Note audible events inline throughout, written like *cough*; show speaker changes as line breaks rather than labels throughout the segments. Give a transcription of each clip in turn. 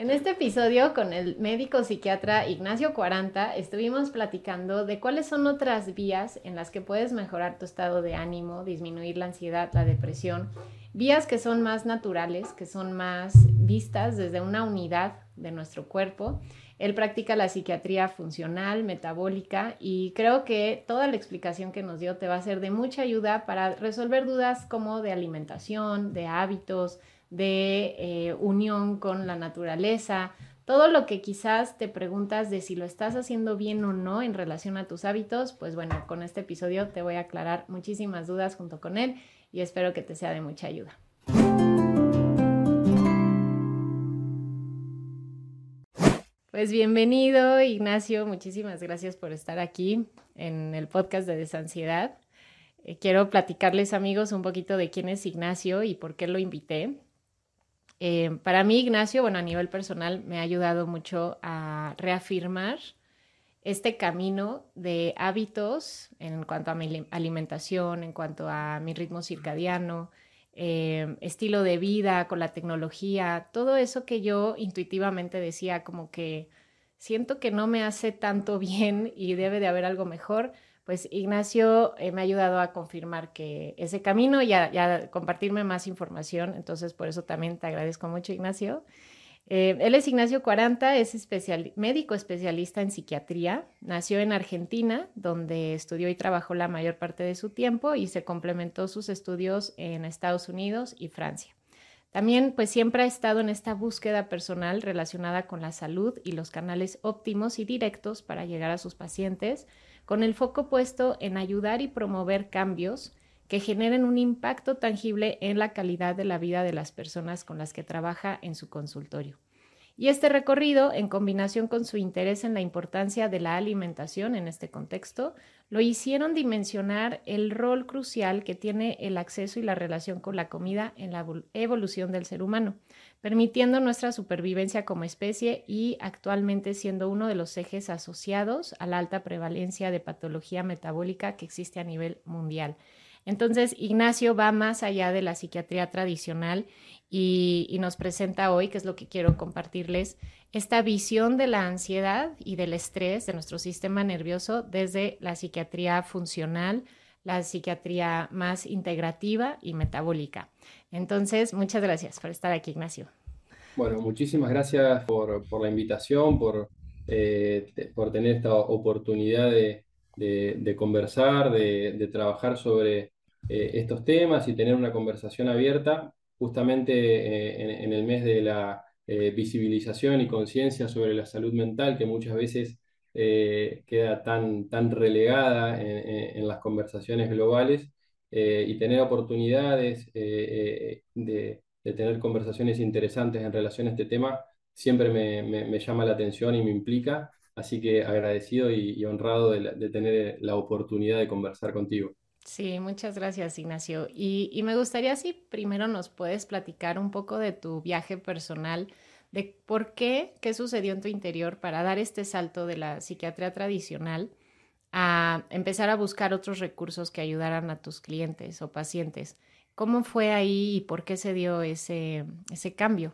En este episodio con el médico psiquiatra Ignacio Cuaranta estuvimos platicando de cuáles son otras vías en las que puedes mejorar tu estado de ánimo, disminuir la ansiedad, la depresión, vías que son más naturales, que son más vistas desde una unidad de nuestro cuerpo. Él practica la psiquiatría funcional, metabólica y creo que toda la explicación que nos dio te va a ser de mucha ayuda para resolver dudas como de alimentación, de hábitos, de eh, unión con la naturaleza, todo lo que quizás te preguntas de si lo estás haciendo bien o no en relación a tus hábitos, pues bueno, con este episodio te voy a aclarar muchísimas dudas junto con él y espero que te sea de mucha ayuda. Pues bienvenido, Ignacio. Muchísimas gracias por estar aquí en el podcast de Desansiedad. Eh, quiero platicarles, amigos, un poquito de quién es Ignacio y por qué lo invité. Eh, para mí, Ignacio, bueno, a nivel personal, me ha ayudado mucho a reafirmar este camino de hábitos en cuanto a mi alimentación, en cuanto a mi ritmo circadiano, eh, estilo de vida con la tecnología, todo eso que yo intuitivamente decía como que siento que no me hace tanto *laughs* bien y debe de haber algo mejor pues Ignacio eh, me ha ayudado a confirmar que ese camino y a, compartirme más información. Entonces, por eso también te agradezco mucho, Ignacio. Eh, él es Ignacio Cuaranta, es médico especialista en psiquiatría. Nació en Argentina, donde estudió y trabajó la mayor parte de su tiempo y se complementó sus estudios en Estados Unidos y Francia. También, pues siempre ha estado en esta búsqueda personal relacionada con la salud y los canales óptimos y directos para llegar a sus pacientes con el foco puesto en ayudar y promover cambios que generen un impacto tangible en la calidad de la vida de las personas con las que trabaja en su consultorio. Y este recorrido, en combinación con su interés en la importancia de la alimentación en este contexto, lo hicieron dimensionar el rol crucial que tiene el acceso y la relación con la comida en la evolución del ser humano, permitiendo nuestra supervivencia como especie y actualmente siendo uno de los ejes asociados a la alta prevalencia de patología metabólica que existe a nivel mundial. Entonces, Ignacio va más allá de la psiquiatría tradicional y, nos presenta hoy, que es lo que quiero compartirles, esta visión de la ansiedad y del estrés de nuestro sistema nervioso desde la psiquiatría funcional, la psiquiatría más integrativa y metabólica. Entonces, muchas gracias por estar aquí, Ignacio.
Bueno, muchísimas gracias por, la invitación, por, eh, por tener esta oportunidad de, conversar, de, trabajar sobre eh, estos temas y tener una conversación abierta justamente eh, en, el mes de la visibilización y conciencia sobre la salud mental, que muchas veces queda tan, tan relegada en, las conversaciones globales, y tener oportunidades de de tener conversaciones interesantes en relación a este tema, siempre me, llama la atención y me implica. Así que agradecido y, honrado de, tener la oportunidad de conversar contigo.
Sí, muchas gracias, Ignacio. Y, me gustaría si primero nos puedes platicar un poco de tu viaje personal, de por qué, qué sucedió en tu interior para dar este salto de la psiquiatría tradicional a empezar a buscar otros recursos que ayudaran a tus clientes o pacientes. ¿Cómo fue ahí y por qué se dio ese, ese cambio?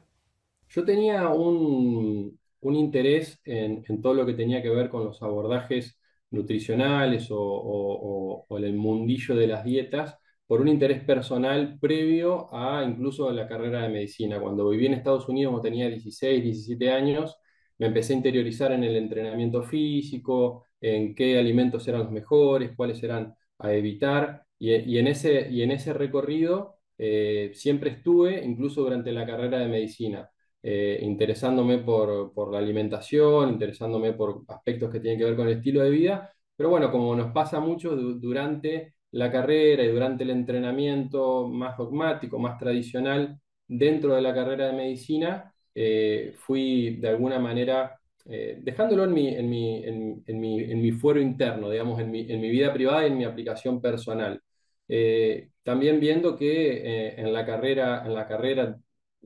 Yo tenía un, interés en, todo lo que tenía que ver con los abordajes nutricionales o, el mundillo de las dietas por un interés personal previo a incluso a la carrera de medicina. Cuando viví en Estados Unidos, cuando tenía 16, 17 años, me empecé a interiorizar en el entrenamiento físico, en qué alimentos eran los mejores, cuáles eran a evitar, y, en, ese, y en ese recorrido eh, siempre estuve, incluso durante la carrera de medicina, eh, interesándome por, por, la alimentación, interesándome por aspectos que tienen que ver con el estilo de vida, pero bueno, como nos pasa mucho durante la carrera y durante el entrenamiento más dogmático, más tradicional, dentro de la carrera de medicina, eh, fui de alguna manera eh, dejándolo en mi, en, mi, en, mi, en mi, fuero interno, digamos, en mi, vida privada y en mi aplicación personal. Eh, también viendo que eh, en la carrera, en la carrera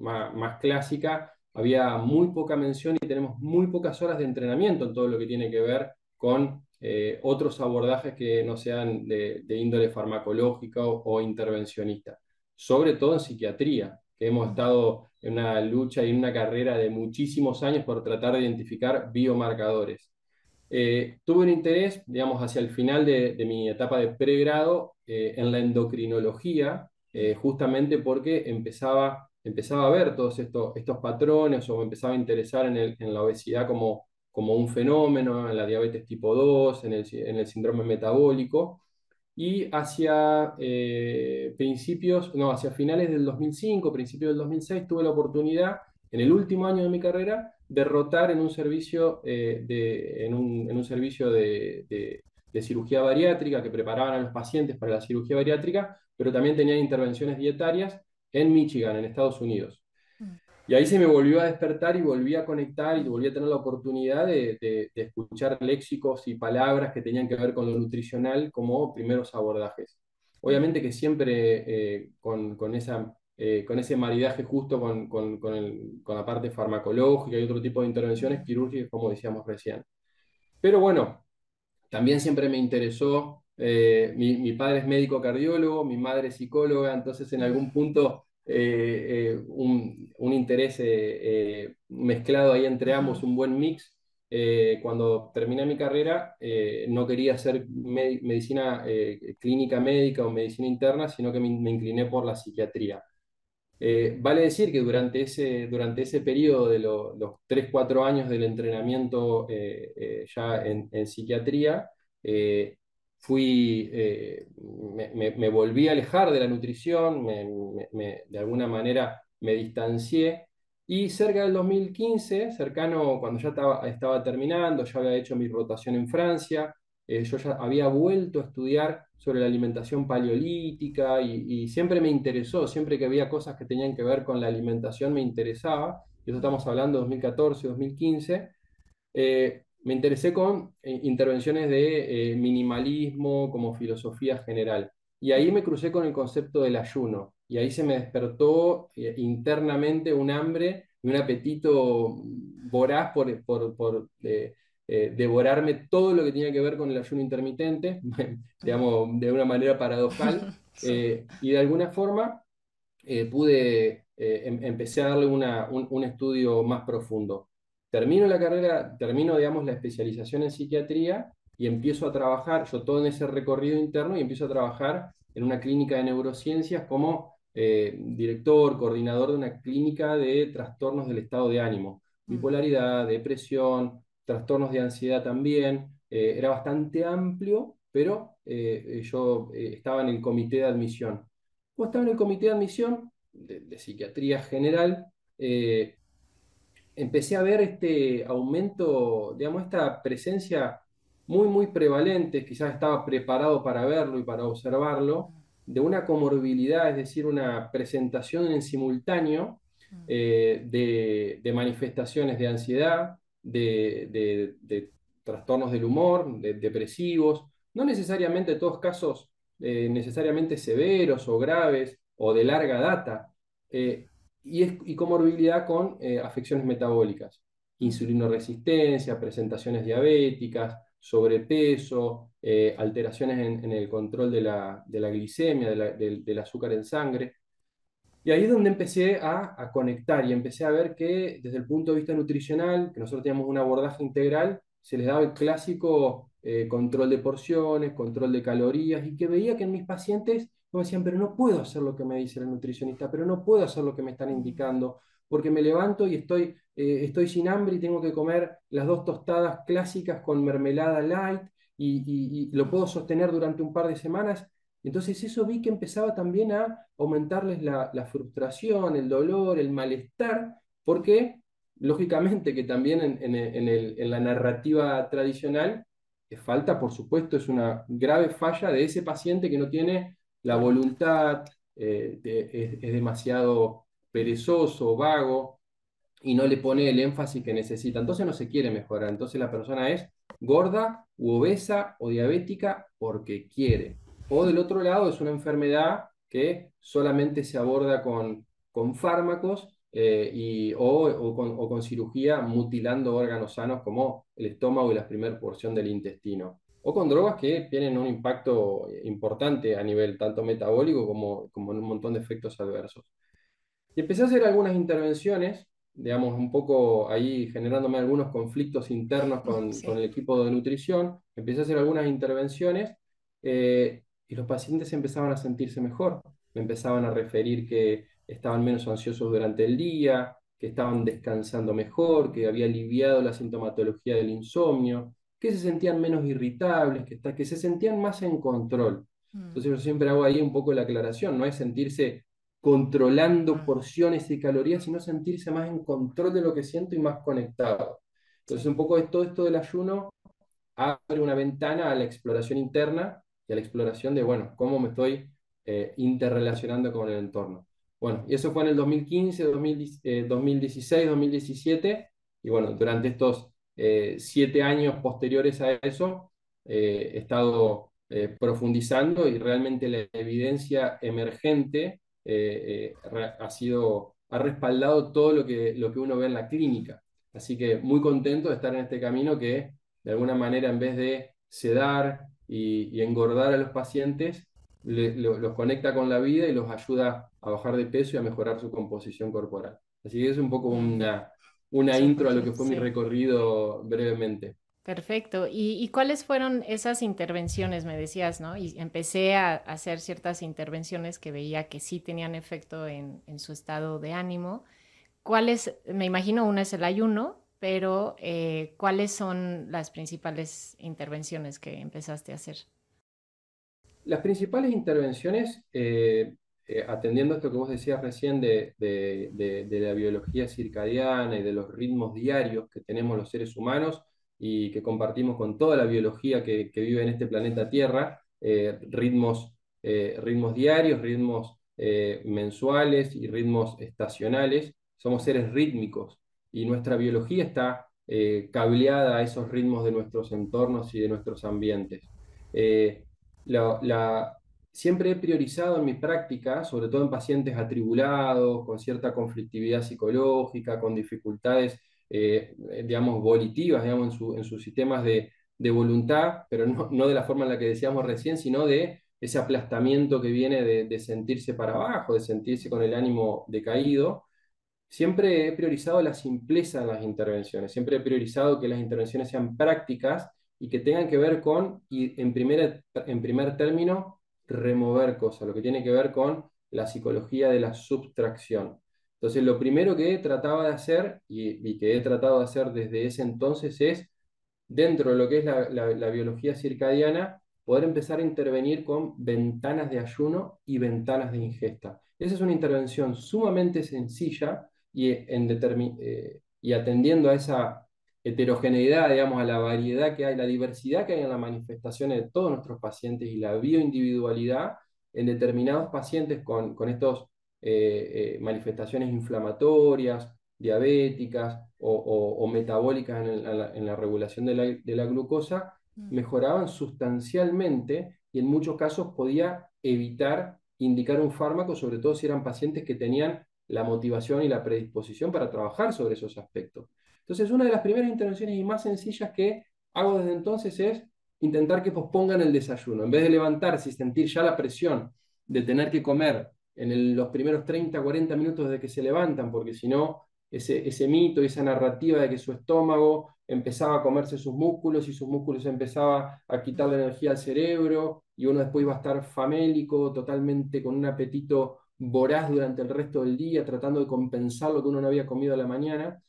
más, clásica había muy poca mención y tenemos muy pocas horas de entrenamiento en todo lo que tiene que ver con otros abordajes que no sean de, índole farmacológica o, intervencionista, sobre todo en psiquiatría que hemos estado en una lucha y en una carrera de muchísimos años por tratar de identificar biomarcadores. Eh, tuve un interés, digamos, hacia el final de, mi etapa de pregrado eh, en la endocrinología, eh, justamente porque empezaba, empezaba a ver todos estos, estos patrones o me empezaba a interesar en, la obesidad como, como un fenómeno, en la diabetes tipo 2, en el, en el síndrome metabólico. Y hacia principios, no, hacia finales del 2005, principios del 2006, tuve la oportunidad, en el último año de mi carrera, derrotar en un servicio, eh, de, en un, en un servicio de, de, cirugía bariátrica que preparaban a los pacientes para la cirugía bariátrica, pero también tenían intervenciones dietarias en Michigan, en Estados Unidos. Mm. Y ahí se me volvió a despertar y volví a conectar y volví a tener la oportunidad de, de, escuchar léxicos y palabras que tenían que ver con lo nutricional como primeros abordajes. Obviamente que siempre eh, con, con, esa eh, con ese maridaje justo con, con, con, el, con, la parte farmacológica y otro tipo de intervenciones quirúrgicas, como decíamos recién. Pero bueno, también siempre me interesó, eh, mi, mi, padre es médico cardiólogo, mi madre es psicóloga, entonces en algún punto eh, un, un, interés mezclado ahí entre ambos, un buen mix. cuando terminé mi carrera, no quería hacer medicina clínica médica o medicina interna, sino que me, me incliné por la psiquiatría. Eh, vale decir que durante ese, durante ese periodo de los 3-4 años del entrenamiento eh, eh, ya en, psiquiatría, fui, me, volví a alejar de la nutrición, de alguna manera me distancié. Y cerca del 2015, cercano cuando ya estaba, terminando, ya había hecho mi rotación en Francia, eh, yo ya había vuelto a estudiar sobre la alimentación paleolítica y, siempre me interesó, siempre que había cosas que tenían que ver con la alimentación me interesaba, y eso estamos hablando de 2014, 2015, eh, me interesé con eh, intervenciones de minimalismo como filosofía general. Y ahí me crucé con el concepto del ayuno, y ahí se me despertó internamente un hambre y un apetito voraz por, por, por eh, devorarme todo lo que tenía que ver con el ayuno intermitente, *laughs* digamos, de una manera paradojal, *laughs* eh, y de alguna forma eh, pude, em, empecé a darle un, estudio más profundo. Termino la carrera, termino, digamos, la especialización en psiquiatría y empiezo a trabajar, yo todo en ese recorrido interno, y empiezo a trabajar en una clínica de neurociencias como director, coordinador de una clínica de trastornos del estado de ánimo, mm. bipolaridad, depresión, trastornos de ansiedad también, eh, era bastante amplio, pero eh, yo eh, estaba en el comité de admisión. Cuando estaba en el comité de admisión de, psiquiatría general, empecé a ver este aumento, digamos, esta presencia muy, muy prevalente, quizás estaba preparado para verlo y para observarlo, de una comorbilidad, es decir, una presentación en simultáneo mm. de, de manifestaciones de ansiedad, de, trastornos del humor, de, depresivos, no necesariamente todos casos eh, necesariamente severos o graves o de larga data, eh, y, es, comorbilidad con eh, afecciones metabólicas, insulinoresistencia, presentaciones diabéticas, sobrepeso, alteraciones en, el control de la, glicemia, del azúcar en sangre. Y ahí es donde empecé a, conectar y empecé a ver que desde el punto de vista nutricional, que nosotros teníamos un abordaje integral, se les daba el clásico eh, control de porciones, control de calorías, y que veía que en mis pacientes me decían, pero no puedo hacer lo que me dice el nutricionista, pero no puedo hacer lo que me están indicando, porque me levanto y estoy, eh, estoy sin hambre y tengo que comer las dos tostadas clásicas con mermelada light y lo puedo sostener durante un par de semanas entonces eso vi que empezaba también a aumentarles la, frustración, el dolor, el malestar, porque lógicamente que también en, la narrativa tradicional falta, por supuesto, es una grave falla de ese paciente que no tiene la voluntad, eh, es, demasiado perezoso, vago, y no le pone el énfasis que necesita. Entonces no se quiere mejorar. Entonces la persona es gorda u obesa o diabética porque quiere. O del otro lado es una enfermedad que solamente se aborda con, con fármacos eh, y, o, con, cirugía mutilando órganos sanos como el estómago y la primera porción del intestino. O con drogas que tienen un impacto importante a nivel tanto metabólico como, como en un montón de efectos adversos. Y empecé a hacer algunas intervenciones, digamos, un poco ahí generándome algunos conflictos internos con,
Sí.
con el equipo de nutrición. Empecé a hacer algunas intervenciones eh, y los pacientes empezaban a sentirse mejor. Me empezaban a referir que estaban menos ansiosos durante el día, que estaban descansando mejor, que había aliviado la sintomatología del insomnio, que se sentían menos irritables, que, está- que se sentían más en control.
Mm,
Entonces yo siempre hago ahí un poco la aclaración, no es sentirse controlando
mm,
porciones de calorías, sino sentirse más en control de lo que siento y más conectado. Entonces un poco de todo esto del ayuno abre una ventana a la exploración interna y a la exploración de, bueno, cómo me estoy eh, interrelacionando con el entorno. Bueno, y eso fue en el 2015, 2010, eh, 2016, 2017, y bueno, durante estos eh, siete años posteriores a eso, eh, he estado eh, profundizando y realmente la evidencia emergente ha sido, ha respaldado todo lo que, lo que uno ve en la clínica. Así que muy contento de estar en este camino que de alguna manera en vez de sedar y, engordar a los pacientes, los conecta con la vida y los ayuda a bajar de peso y a mejorar su composición corporal. Así que es un poco una, una intro a lo que fue mi recorrido brevemente.
Perfecto. ¿Y, y cuáles fueron esas intervenciones? Me decías, ¿no? Y empecé a, a hacer ciertas intervenciones que veía que sí tenían efecto en, en su estado de ánimo. ¿Cuáles? Me imagino una es el ayuno, pero eh, ¿cuáles son las principales intervenciones que empezaste a hacer?
Las principales intervenciones, eh, eh, atendiendo a esto que vos decías recién de, de- de- la biología circadiana y de los ritmos diarios que tenemos los seres humanos y que compartimos con toda la biología que, que vive en este planeta Tierra, eh, ritmos, eh, ritmos diarios, ritmos mensuales y ritmos estacionales, somos seres rítmicos y nuestra biología está cableada a esos ritmos de nuestros entornos y de nuestros ambientes. La- siempre he priorizado en mi práctica, sobre todo en pacientes atribulados, con cierta conflictividad psicológica, con dificultades, eh, digamos, volitivas, digamos, en, en sus sistemas de, voluntad, pero no, no de la forma en la que decíamos recién, sino de ese aplastamiento que viene de, de sentirse para abajo, de sentirse con el ánimo decaído. Siempre he priorizado la simpleza en las intervenciones, siempre he priorizado que las intervenciones sean prácticas y que tengan que ver con, y en primer, en primer término, remover cosas, lo que tiene que ver con la psicología de la subtracción. Entonces, lo primero que trataba de hacer y, que he tratado de hacer desde ese entonces es dentro de lo que es la, biología circadiana, poder empezar a intervenir con ventanas de ayuno y ventanas de ingesta. Esa es una intervención sumamente sencilla y, eh, y atendiendo a esa heterogeneidad, digamos, a la variedad que hay, la diversidad que hay en las manifestaciones de todos nuestros pacientes y la bioindividualidad en determinados pacientes con, con estas manifestaciones inflamatorias diabéticas o, o- o metabólicas en, el- en la, en la regulación de la, de la glucosa,
Mm,
mejoraban sustancialmente y en muchos casos podía evitar indicar un fármaco, sobre todo si eran pacientes que tenían la motivación y la predisposición para trabajar sobre esos aspectos. Entonces, una de las primeras intervenciones y más sencillas que hago desde entonces es intentar que pospongan el desayuno. En vez de levantarse y sentir ya la presión de tener que comer en los primeros 30, 40 minutos desde que se levantan, porque si no ese, ese mito y esa narrativa de que su estómago empezaba a comerse sus músculos y sus músculos empezaba a quitar la energía al cerebro y uno después iba a estar famélico, totalmente con un apetito voraz durante el resto del día, tratando de compensar lo que uno no había comido a la mañana.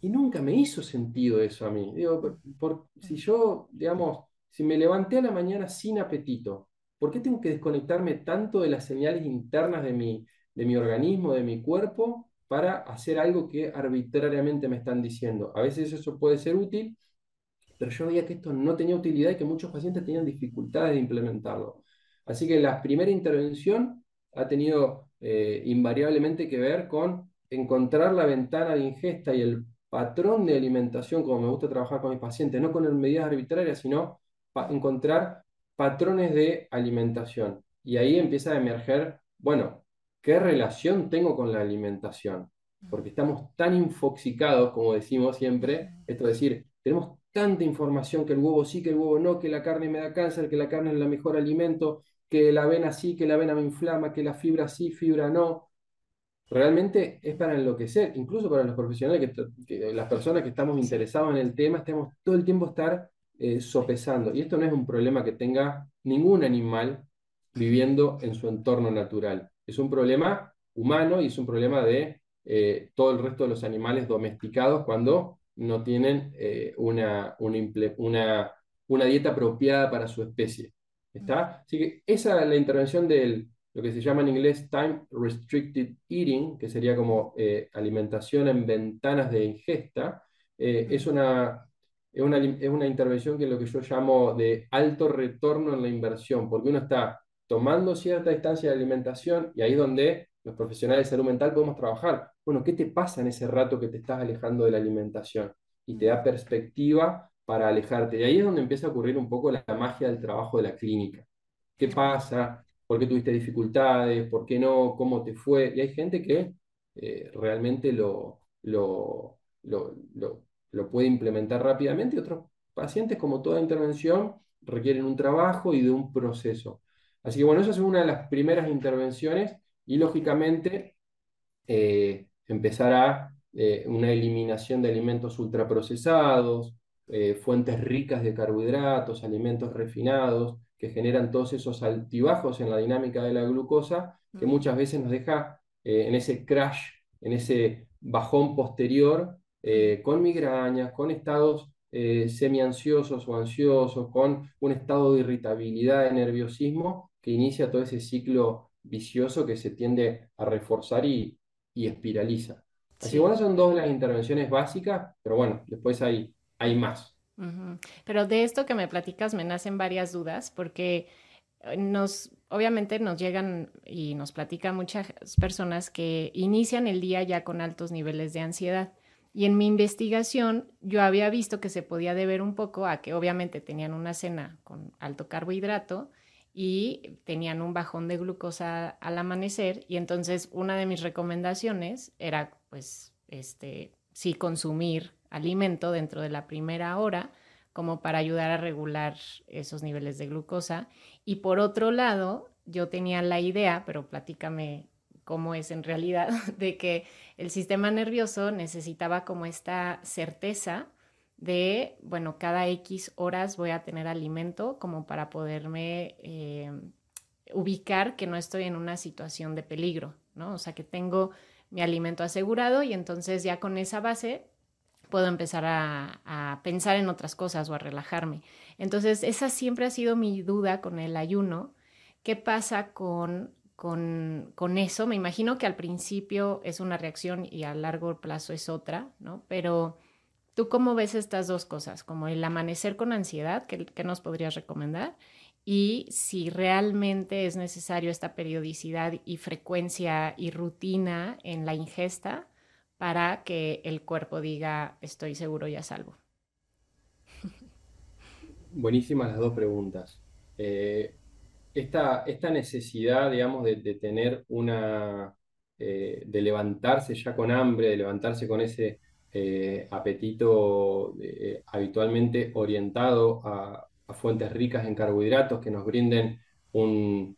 Y nunca me hizo sentido eso a mí. Digo, por, por- si yo, digamos, si me levanté a la mañana sin apetito, ¿por qué tengo que desconectarme tanto de las señales internas de mi, de mi organismo, de mi cuerpo, para hacer algo que arbitrariamente me están diciendo? A veces eso puede ser útil, pero yo veía que esto no tenía utilidad y que muchos pacientes tenían dificultades de implementarlo. Así que la primera intervención ha tenido eh, invariablemente que ver con encontrar la ventana de ingesta y el patrón de alimentación, como me gusta trabajar con mis pacientes, no con medidas arbitrarias, sino encontrar patrones de alimentación. Y ahí empieza a emerger, bueno, ¿qué relación tengo con la alimentación? Porque estamos tan infoxicados, como decimos siempre, esto es decir, tenemos tanta información que el huevo sí, que el huevo no, que la carne me da cáncer, que la carne es el mejor alimento, que la avena sí, que la avena me inflama, que la fibra sí, fibra no. Realmente es para enloquecer, incluso para los profesionales, que, las personas que estamos interesados en el tema, estemos todo el tiempo estar eh, sopesando. Y esto no es un problema que tenga ningún animal viviendo en su entorno natural. Es un problema humano y es un problema de eh, todo el resto de los animales domesticados cuando no tienen eh, una, una, una, dieta apropiada para su especie. ¿Está? Así que esa es la intervención del lo que se llama en inglés Time Restricted Eating, que sería como eh, alimentación en ventanas de ingesta, es, una, es, una, es una intervención que es lo que yo llamo de alto retorno en la inversión, porque uno está tomando cierta distancia de alimentación y ahí es donde los profesionales de salud mental podemos trabajar. Bueno, ¿qué te pasa en ese rato que te estás alejando de la alimentación? Y te da perspectiva para alejarte. Y ahí es donde empieza a ocurrir un poco la magia del trabajo de la clínica. ¿Qué pasa? ¿Por qué tuviste dificultades? ¿Por qué no? ¿Cómo te fue? Y hay gente que eh, realmente lo, lo, lo, lo, puede implementar rápidamente y otros pacientes, como toda intervención, requieren un trabajo y de un proceso. Así que bueno, esa es una de las primeras intervenciones y lógicamente eh, empezará eh, una eliminación de alimentos ultraprocesados, eh, fuentes ricas de carbohidratos, alimentos refinados, que generan todos esos altibajos en la dinámica de la glucosa, que mm. muchas veces nos deja en ese crash, en ese bajón posterior, con migrañas, con estados semi-ansiosos o ansiosos, con un estado de irritabilidad, de nerviosismo, que inicia todo ese ciclo vicioso que se tiende a reforzar y, espiraliza. Así que bueno, son dos las intervenciones básicas, pero bueno, después hay, hay más.
Pero de esto que me platicas me nacen varias dudas porque eh, nos, obviamente nos llegan y nos platican muchas personas que inician el día ya con altos niveles de ansiedad. Y en mi investigación yo había visto que se podía deber un poco a que obviamente tenían una cena con alto carbohidrato y tenían un bajón de glucosa al amanecer y entonces una de mis recomendaciones era pues este sí consumir alimento dentro de la primera hora como para ayudar a regular esos niveles de glucosa y por otro lado yo tenía la idea, pero platícame cómo es en realidad, *laughs* de que el sistema nervioso necesitaba como esta certeza de, bueno, cada X horas voy a tener alimento como para poderme eh, ubicar que no estoy en una situación de peligro, ¿no? O sea, que tengo mi alimento asegurado y entonces ya con esa base puedo empezar a, pensar en otras cosas o a relajarme. Entonces, esa siempre ha sido mi duda con el ayuno. ¿Qué pasa con, con, con, eso? Me imagino que al principio es una reacción y a largo plazo es otra, ¿no? Pero ¿Tú cómo ves estas dos cosas? Como el amanecer con ansiedad, ¿qué, nos podrías recomendar? Y si realmente es necesario esta periodicidad y frecuencia y rutina en la ingesta para que el cuerpo diga estoy seguro y a salvo.
Buenísimas las dos preguntas. Eh, esta, esta, necesidad, digamos, de, tener una, eh, de levantarse ya con hambre, de levantarse con ese eh, apetito habitualmente orientado a, fuentes ricas en carbohidratos que nos brinden un,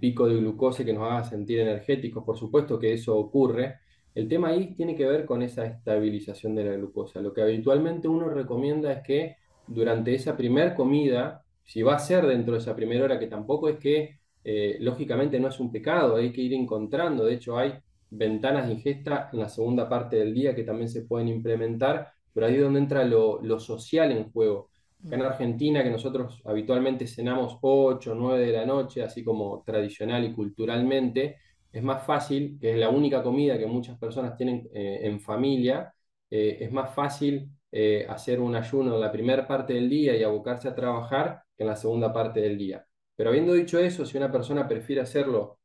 pico de glucosa que nos haga sentir energéticos. Por supuesto que eso ocurre. El tema ahí tiene que ver con esa estabilización de la glucosa. Lo que habitualmente uno recomienda es que durante esa primera comida, si va a ser dentro de esa primera hora, que tampoco es que eh, lógicamente no es un pecado, hay que ir encontrando, de hecho hay ventanas de ingesta en la segunda parte del día que también se pueden implementar, pero ahí es donde entra lo, social en juego. Acá en mm. Argentina, que nosotros habitualmente cenamos 8 o 9 de la noche, así como tradicional y culturalmente, es más fácil, que es la única comida que muchas personas tienen eh, en familia, eh, es más fácil eh, hacer un ayuno en la primera parte del día y abocarse a trabajar que en la segunda parte del día. Pero habiendo dicho eso, si una persona prefiere hacerlo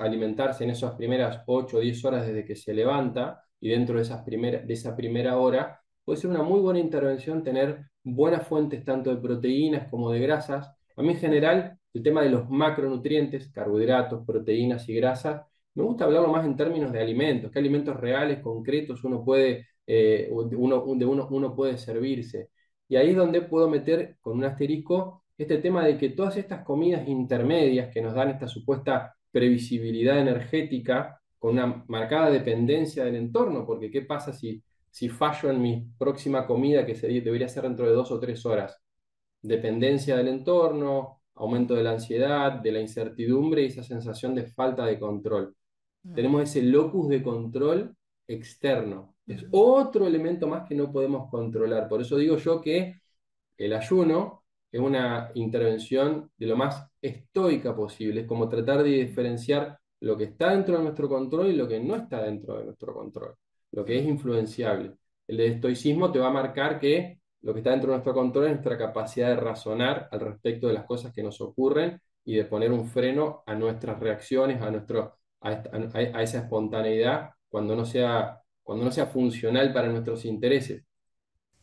alimentarse en esas primeras 8 o 10 horas desde que se levanta y dentro de, esas de esa primera hora, puede ser una muy buena intervención tener buenas fuentes tanto de proteínas como de grasas. A mí en general el tema de los macronutrientes, carbohidratos, proteínas y grasas, me gusta hablarlo más en términos de alimentos, qué alimentos reales, concretos uno puede, eh, uno, uno, puede servirse. Y ahí es donde puedo meter con un asterisco este tema de que todas estas comidas intermedias que nos dan esta supuesta previsibilidad energética, con una marcada dependencia del entorno, porque ¿qué pasa si, si fallo en mi próxima comida que debería ser dentro de dos o tres horas? Dependencia del entorno, aumento de la ansiedad, de la incertidumbre y esa sensación de falta de control. Mm. Tenemos ese locus de control externo. Es otro elemento más que no podemos controlar. Por eso digo yo que el ayuno es una intervención de lo más estoica posible. Es como tratar de diferenciar lo que está dentro de nuestro control y lo que no está dentro de nuestro control, lo que es influenciable. El estoicismo te va a marcar que lo que está dentro de nuestro control es nuestra capacidad de razonar al respecto de las cosas que nos ocurren y de poner un freno a nuestras reacciones, a, nuestro, a, esa espontaneidad cuando no sea, cuando no sea funcional para nuestros intereses.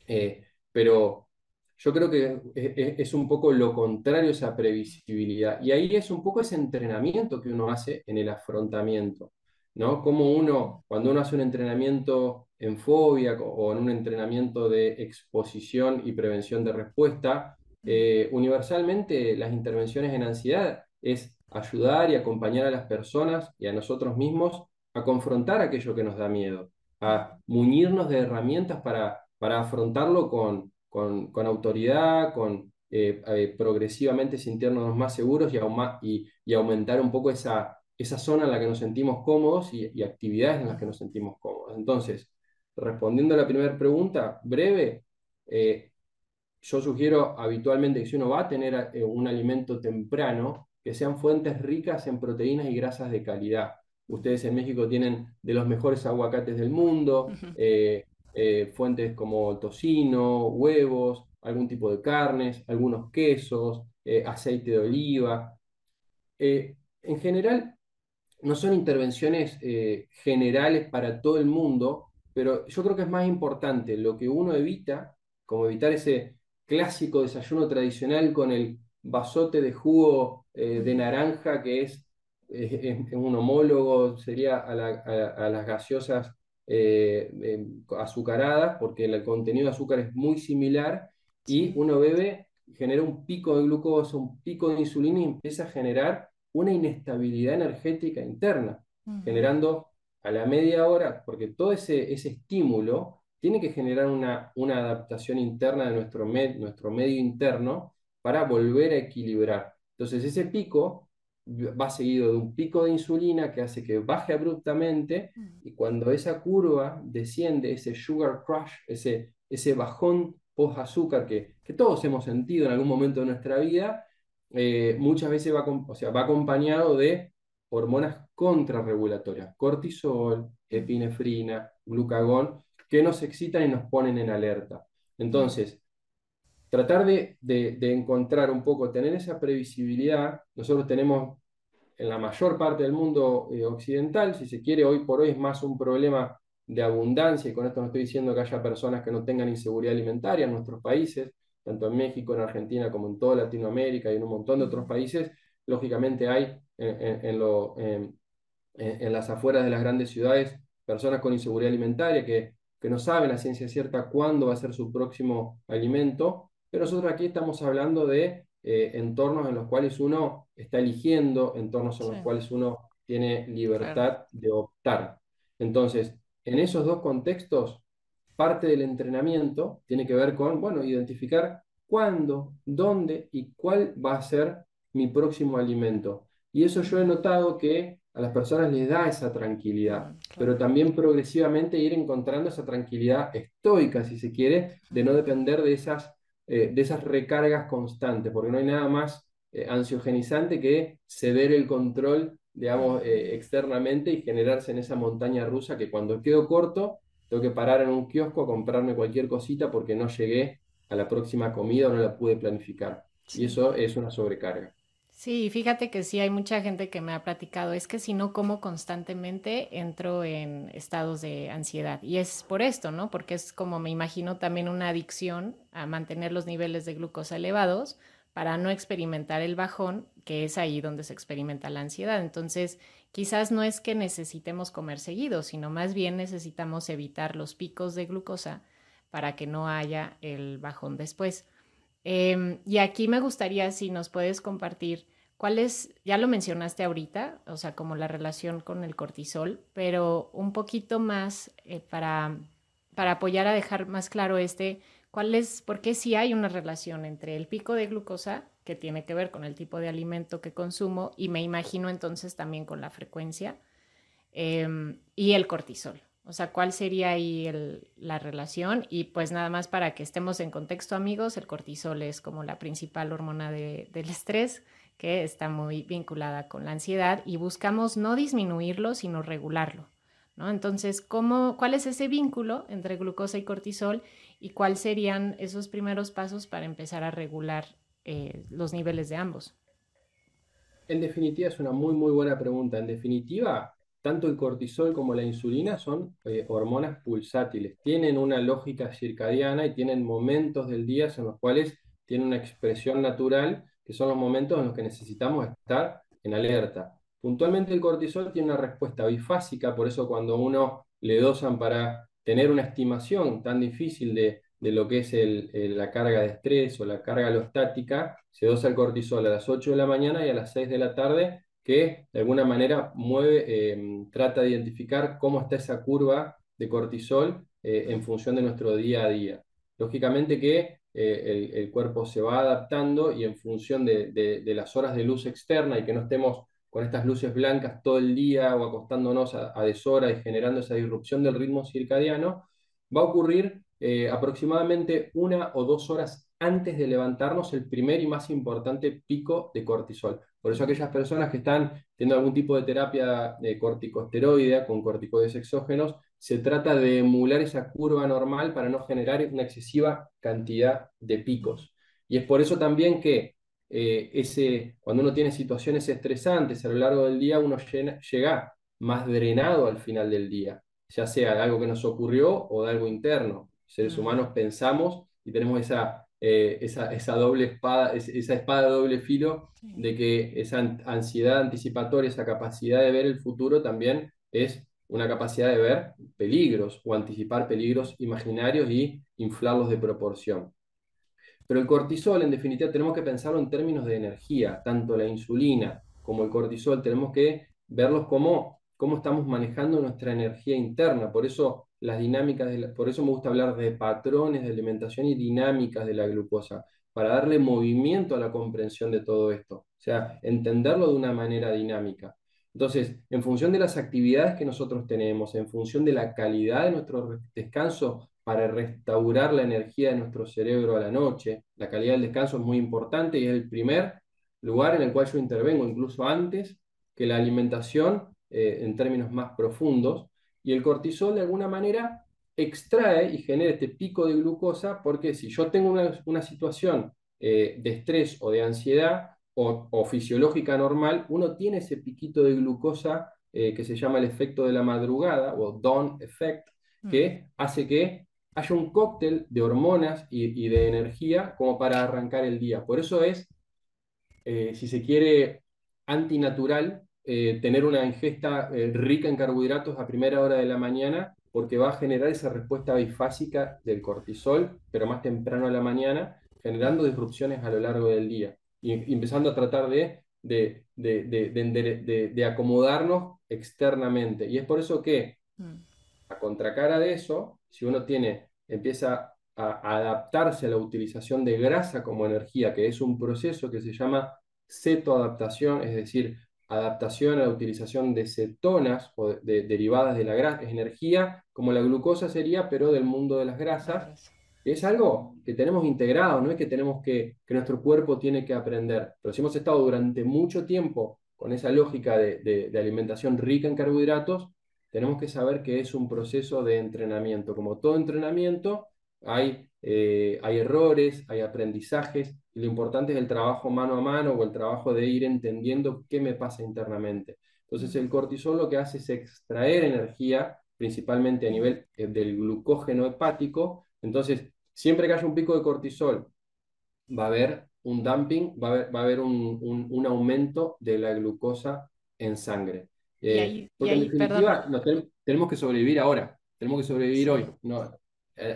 Eh, pero yo creo que es, un poco lo contrario esa previsibilidad. Y ahí es un poco ese entrenamiento que uno hace en el afrontamiento, ¿no? Como uno, cuando uno hace un entrenamiento en fobia o en un entrenamiento de exposición y prevención de respuesta, eh, universalmente las intervenciones en ansiedad es ayudar y acompañar a las personas y a nosotros mismos a confrontar aquello que nos da miedo, a muñirnos de herramientas para, para afrontarlo con con, autoridad, con eh, eh, progresivamente sintiéndonos más seguros y, y, aumentar un poco esa, esa zona en la que nos sentimos cómodos y, actividades en las que nos sentimos cómodos. Entonces, respondiendo a la primera pregunta, breve, eh, yo sugiero habitualmente que si uno va a tener un alimento temprano, que sean fuentes ricas en proteínas y grasas de calidad. Ustedes en México tienen de los mejores aguacates del mundo, eh, fuentes como tocino, huevos, algún tipo de carnes, algunos quesos, eh, aceite de oliva. Eh, en general, no son intervenciones generales para todo el mundo, pero yo creo que es más importante lo que uno evita, como evitar ese clásico desayuno tradicional con el vasote de jugo de naranja que *laughs* es, un homólogo, sería a, a las gaseosas eh, azucaradas, porque el contenido de azúcar es muy similar, y uno bebe, genera un pico de glucosa, un pico de insulina y empieza a generar una inestabilidad energética interna, generando a la media hora, porque todo ese, ese estímulo tiene que generar una, una adaptación interna de nuestro, nuestro medio interno para volver a equilibrar. Entonces ese pico va seguido de un pico de insulina que hace que baje abruptamente mm. y cuando esa curva desciende, ese sugar crush, ese, ese bajón post-azúcar que, que, todos hemos sentido en algún momento de nuestra vida, eh, muchas veces va, o sea, va acompañado de hormonas contrarregulatorias, cortisol, epinefrina, glucagón, que nos excitan y nos ponen en alerta. Entonces, tratar de, encontrar un poco, tener esa previsibilidad, nosotros tenemos en la mayor parte del mundo eh, occidental, si se quiere, hoy por hoy es más un problema de abundancia, y con esto no estoy diciendo que haya personas que no tengan inseguridad alimentaria en nuestros países, tanto en México, en Argentina, como en toda Latinoamérica y en un montón de otros países, lógicamente hay en, en las afueras de las grandes ciudades personas con inseguridad alimentaria que, que no saben a ciencia cierta cuándo va a ser su próximo alimento, pero nosotros aquí estamos hablando de eh, entornos en los cuales uno está eligiendo, entornos en los cuales uno tiene libertad de optar. Entonces, en esos dos contextos, parte del entrenamiento tiene que ver con, bueno, identificar cuándo, dónde y cuál va a ser mi próximo alimento. Y eso yo he notado que a las personas les da esa tranquilidad, pero también progresivamente ir encontrando esa tranquilidad estoica, si se quiere, de no depender de esas eh, de esas recargas constantes, porque no hay nada más eh, ansiogenizante que ceder el control, digamos, eh, externamente y generarse en esa montaña rusa que cuando quedo corto, tengo que parar en un kiosco a comprarme cualquier cosita porque no llegué a la próxima comida o no la pude planificar. Y eso es una sobrecarga.
Sí, fíjate que sí hay mucha gente que me ha platicado, es que si no como constantemente entro en estados de ansiedad. Y es por esto, ¿no? Porque es como me imagino también una adicción a mantener los niveles de glucosa elevados para no experimentar el bajón, que es ahí donde se experimenta la ansiedad. Entonces, quizás no es que necesitemos comer seguido, sino más bien necesitamos evitar los picos de glucosa para que no haya el bajón después. Em, y aquí me gustaría si nos puedes compartir ¿cuál es, ya lo mencionaste ahorita, o sea, como la relación con el cortisol, pero un poquito más eh, para, para apoyar a dejar más claro este, ¿cuál es, por qué sí hay una relación entre el pico de glucosa, que tiene que ver con el tipo de alimento que consumo, y me imagino entonces también con la frecuencia, em, y el cortisol? O sea, ¿cuál sería ahí la relación? Y pues nada más para que estemos en contexto, amigos, el cortisol es como la principal hormona del estrés que está muy vinculada con la ansiedad y buscamos no disminuirlo, sino regularlo. ¿no? Entonces, ¿cómo, ¿cuál es ese vínculo entre glucosa y cortisol y cuáles serían esos primeros pasos para empezar a regular eh, los niveles de ambos?
En definitiva, es una muy, muy buena pregunta. En definitiva, tanto el cortisol como la insulina son eh, hormonas pulsátiles, tienen una lógica circadiana y tienen momentos del día en los cuales tienen una expresión natural, que son los momentos en los que necesitamos estar en alerta. Puntualmente el cortisol tiene una respuesta bifásica, por eso cuando uno le dosan para tener una estimación tan difícil de, lo que es la carga de estrés o la carga alostática, se dosa el cortisol a las 8 de la mañana y a las 6 de la tarde que de alguna manera mueve, em, trata de identificar cómo está esa curva de cortisol eh, en función de nuestro día a día. Lógicamente que eh, el, cuerpo se va adaptando y en función de, las horas de luz externa y que no estemos con estas luces blancas todo el día o acostándonos a, a deshora y generando esa disrupción del ritmo circadiano, va a ocurrir eh, aproximadamente una o dos horas antes de levantarnos el primer y más importante pico de cortisol. Por eso aquellas personas que están teniendo algún tipo de terapia de corticosteroidea con corticoides exógenos, se trata de emular esa curva normal para no generar una excesiva cantidad de picos. Y es por eso también que eh, ese, cuando uno tiene situaciones estresantes a lo largo del día, uno llega más drenado al final del día, ya sea de algo que nos ocurrió o de algo interno. Seres humanos pensamos y tenemos esa eh, esa, esa, doble espada, esa espada de doble filo de que esa ansiedad anticipatoria, esa capacidad de ver el futuro también es una capacidad de ver peligros o anticipar peligros imaginarios y inflarlos de proporción. Pero el cortisol, en definitiva, tenemos que pensarlo en términos de energía, tanto la insulina como el cortisol, tenemos que verlos como cómo estamos manejando nuestra energía interna. Por eso las dinámicas, por eso me gusta hablar de patrones de alimentación y dinámicas de la glucosa, para darle movimiento a la comprensión de todo esto, o sea, entenderlo de una manera dinámica. Entonces, en función de las actividades que nosotros tenemos, en función de la calidad de nuestro descanso para restaurar la energía de nuestro cerebro a la noche, la calidad del descanso es muy importante y es el primer lugar en el cual yo intervengo, incluso antes que la alimentación eh, en términos más profundos, y el cortisol de alguna manera extrae y genera este pico de glucosa porque si yo tengo una, situación eh, de estrés o de ansiedad o, fisiológica normal, uno tiene ese piquito de glucosa eh, que se llama el efecto de la madrugada o dawn effect, que mm. hace que haya un cóctel de hormonas y, de energía como para arrancar el día. Por eso es, eh, si se quiere, antinatural eh, tener una ingesta eh, rica en carbohidratos a primera hora de la mañana, porque va a generar esa respuesta bifásica del cortisol, pero más temprano a la mañana, generando disrupciones a lo largo del día y, empezando a tratar de, de, de, de, acomodarnos externamente. Y es por eso que, mm. a contracara de eso, si uno tiene, empieza a adaptarse a la utilización de grasa como energía, que es un proceso que se llama cetoadaptación, es decir, adaptación a la utilización de cetonas o de, derivadas de la grasa, es energía como la glucosa sería, pero del mundo de las grasas. Es algo que tenemos integrado, no es que tenemos que, que nuestro cuerpo tiene que aprender. Pero si hemos estado durante mucho tiempo con esa lógica de, de alimentación rica en carbohidratos, tenemos que saber que es un proceso de entrenamiento. Como todo entrenamiento, hay, eh, hay errores, hay aprendizajes, y lo importante es el trabajo mano a mano o el trabajo de ir entendiendo qué me pasa internamente. Entonces el cortisol lo que hace es extraer energía, principalmente a nivel eh, del glucógeno hepático. Entonces, siempre que haya un pico de cortisol, va a haber un dumping, va a haber, va a haber un, aumento de la glucosa en sangre. Eh, porque en definitiva, tenemos que sobrevivir ahora, tenemos que sobrevivir hoy. No,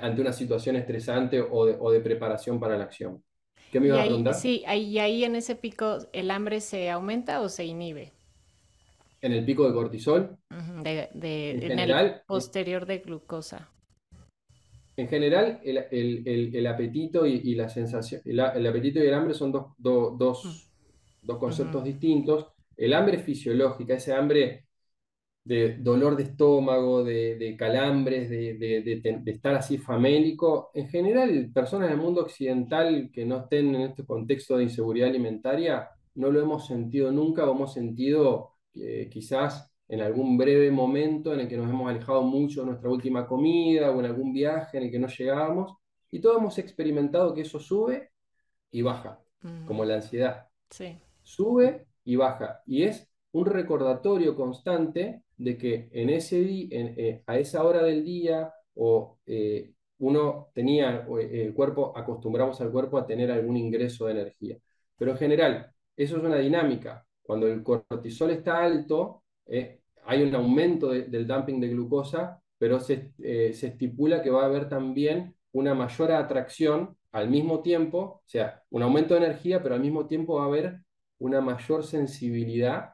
ante una situación estresante o de, preparación para la acción. ¿Qué me
Y
ibas a preguntar?
sí, ahí, y ahí en ese pico, ¿el hambre se aumenta o se inhibe?
En el pico de cortisol,
de, de-
en
en el
general, eh,
posterior de glucosa.
en general el, el- el- el apetito y, y la sensación, el, el apetito y el hambre son dos, do-
Mm,
dos, conceptos distintos. El hambre fisiológica, ese hambre de dolor de estómago, de, de calambres, de, de- de estar así famélico. En general, personas del mundo occidental que no estén en este contexto de inseguridad alimentaria, no lo hemos sentido nunca o hemos sentido eh, quizás en algún breve momento en el que nos hemos alejado mucho de nuestra última comida o en algún viaje en el que no llegábamos. Y todos hemos experimentado que eso sube y baja,
mm,
como la ansiedad
sí,
sube y baja. Y es un recordatorio constante de que en ese di- eh, a esa hora del día o eh, uno tenía, eh, el cuerpo, acostumbramos al cuerpo a tener algún ingreso de energía. Pero en general, eso es una dinámica. Cuando el cortisol está alto, hay un aumento de- del dumping de glucosa, pero se, se estipula que va a haber también una mayor atracción al mismo tiempo, o sea, un aumento de energía, pero al mismo tiempo va a haber una mayor sensibilidad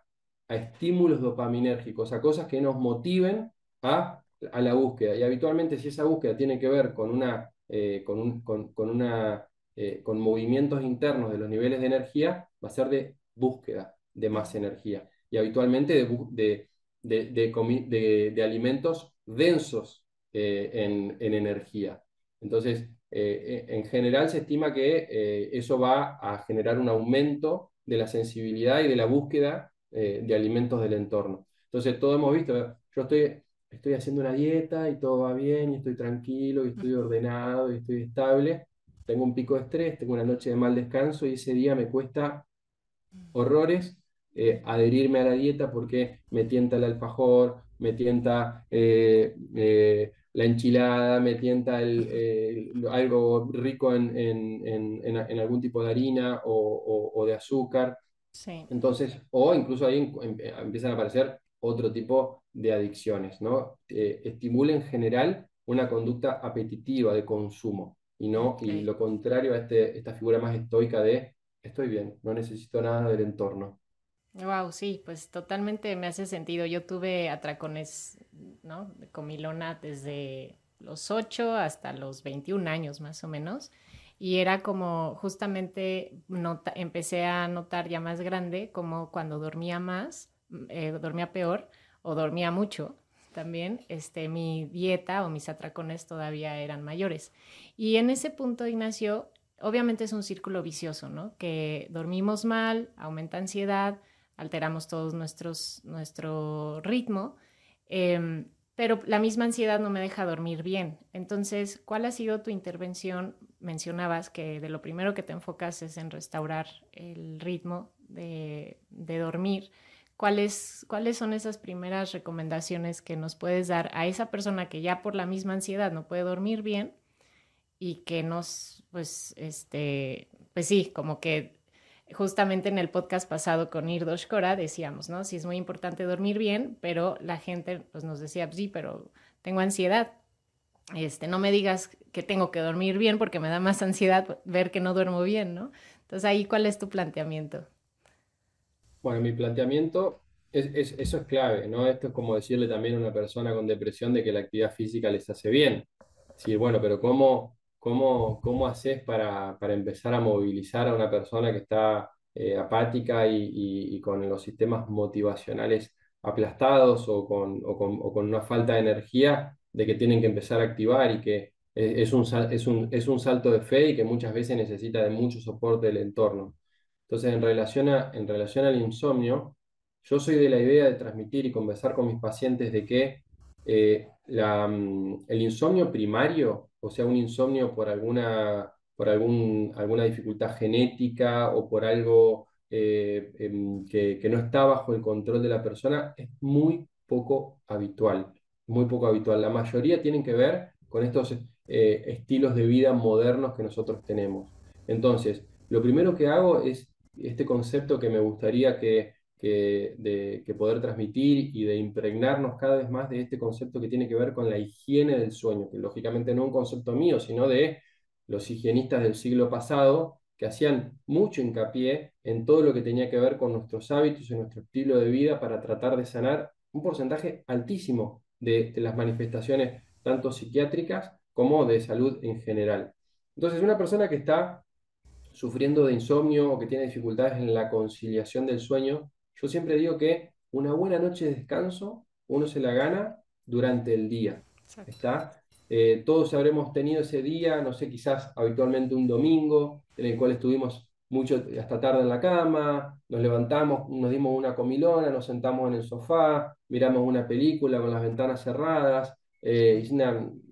a estímulos dopaminérgicos, a cosas que nos motiven a, a la búsqueda. Y habitualmente si esa búsqueda tiene que ver con, una, eh, con, un- con- con una, eh, con movimientos internos de los niveles de energía, va a ser de búsqueda de más energía. Y habitualmente de, de, de, de alimentos densos eh, en, en energía. Entonces, eh, en general se estima que eso va a generar un aumento de la sensibilidad y de la búsqueda eh, de alimentos del entorno. Entonces, todos hemos visto, yo estoy, estoy haciendo una dieta y todo va bien, y estoy tranquilo, y estoy ordenado, y estoy estable. Tengo un pico de estrés, tengo una noche de mal descanso y ese día me cuesta horrores eh, adherirme a la dieta porque me tienta el alfajor, me tienta eh, eh, la enchilada, me tienta el, eh, algo rico en, en- en- en- en algún tipo de harina o, o- o de azúcar.
Sí,
Entonces, o incluso ahí em- empiezan a aparecer otro tipo de adicciones, ¿no? Eh, estimula en general una conducta apetitiva de consumo y no, y
ok.
lo contrario a este, esta figura más estoica de estoy bien, no necesito nada del entorno.
Wow, sí, pues totalmente me hace sentido. Yo tuve atracones, ¿no? De comilona desde los 8 hasta los 21 años más o menos. Y era como justamente empecé a notar ya más grande como cuando dormía más, mm, eh, dormía peor o dormía mucho también, este, mi dieta o mis atracones todavía eran mayores. Y en ese punto, Ignacio, obviamente es un círculo vicioso, ¿no? Que dormimos mal, aumenta ansiedad alteramos todos nuestros, nuestro ritmo, eh, pero la misma ansiedad no me deja dormir bien. Entonces, ¿cuál ha sido tu intervención? Mencionabas que de lo primero que te enfocas es en restaurar el ritmo de, dormir. ¿Cuáles, ¿Cuáles son esas primeras recomendaciones que nos puedes dar a esa persona que ya por la misma ansiedad no puede dormir bien y que nos, pues, este, pues sí, como que justamente en el podcast pasado con Irdos Cora decíamos, ¿no? Sí es muy importante dormir bien, pero la gente pues nos decía, sí, pero tengo ansiedad. Este, no me digas que tengo que dormir bien porque me da más ansiedad ver que no duermo bien, ¿no? Entonces ahí, ¿cuál es tu planteamiento?
Bueno, mi planteamiento es, es- eso es clave, ¿no? Esto es como decirle también a una persona con depresión de que la actividad física les hace bien. Sí, bueno, pero ¿cómo, cómo, cómo haces para, para empezar a movilizar a una persona que está eh, apática y, y- y con los sistemas motivacionales aplastados o con, o con, o con una falta de energía de que tienen que empezar a activar y que es, es un, es un, es un salto de fe y que muchas veces necesita de mucho soporte del entorno? Entonces, en relación a, en relación al insomnio, yo soy de la idea de transmitir y conversar con mis pacientes de que eh, la, mm, el insomnio primario, o sea, un insomnio por alguna, por algún, alguna dificultad genética o por algo eh, em, que, no está bajo el control de la persona, es muy poco habitual, muy poco habitual. La mayoría tienen que ver con estos eh, estilos de vida modernos que nosotros tenemos. Entonces, lo primero que hago es este concepto que me gustaría que que, de, que poder transmitir y de impregnarnos cada vez más de este concepto que tiene que ver con la higiene del sueño, que lógicamente no es un concepto mío, sino de los higienistas del siglo pasado, que hacían mucho hincapié en todo lo que tenía que ver con nuestros hábitos y nuestro estilo de vida para tratar de sanar un porcentaje altísimo de, las manifestaciones, tanto psiquiátricas como de salud en general. Entonces, una persona que está sufriendo de insomnio o que tiene dificultades en la conciliación del sueño, yo siempre digo que una buena noche de descanso uno se la gana durante el día. ¿Está? Eh, todos habremos tenido ese día, no sé, quizás habitualmente un domingo, en el cual estuvimos mucho hasta tarde en la cama, nos levantamos, nos dimos una comilona, nos sentamos en el sofá, miramos una película con las ventanas cerradas, eh,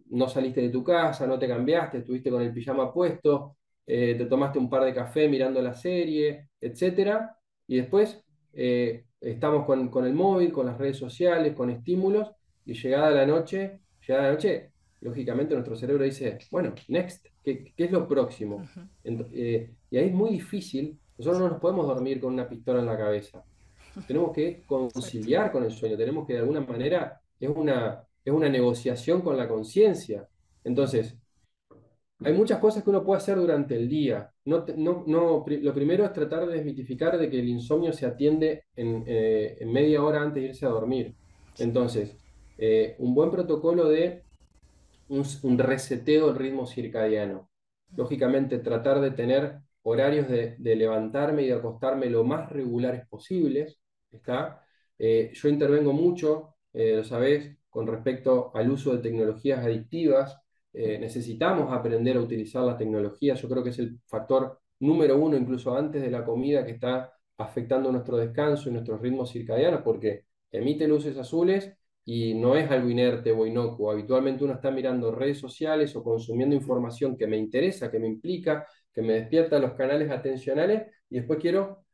no saliste de tu casa, no te cambiaste, estuviste con el pijama puesto, eh, te tomaste un par de café mirando la serie, etc. Y después eh, estamos con, con, el móvil, con las redes sociales, con estímulos, y llegada la noche, llegada la noche, lógicamente nuestro cerebro dice, bueno, next, ¿qué, qué es lo próximo? Eh, y ahí es muy difícil, nosotros no nos podemos dormir con una pistola en la cabeza. Tenemos que conciliar con el sueño, tenemos que de alguna manera, es una, es una negociación con la conciencia. Entonces, hay muchas cosas que uno puede hacer durante el día. No, no, no, lo primero es tratar de desmitificar de que el insomnio se atiende en, eh, en media hora antes de irse a dormir. Entonces, eh, un buen protocolo de un, reseteo del ritmo circadiano. Lógicamente, tratar de tener horarios de, levantarme y de acostarme lo más regulares posibles. ¿está? Eh, yo intervengo mucho, lo sabés, con respecto al uso de tecnologías adictivas. Eh, necesitamos aprender a utilizar la tecnología. Yo creo que es el factor número uno, incluso antes de la comida, que está afectando nuestro descanso y nuestros ritmos circadianos, porque emite luces azules y no es algo inerte o inocuo. Habitualmente uno está mirando redes sociales o consumiendo información que me interesa, que me implica, que me despierta los canales atencionales y después quiero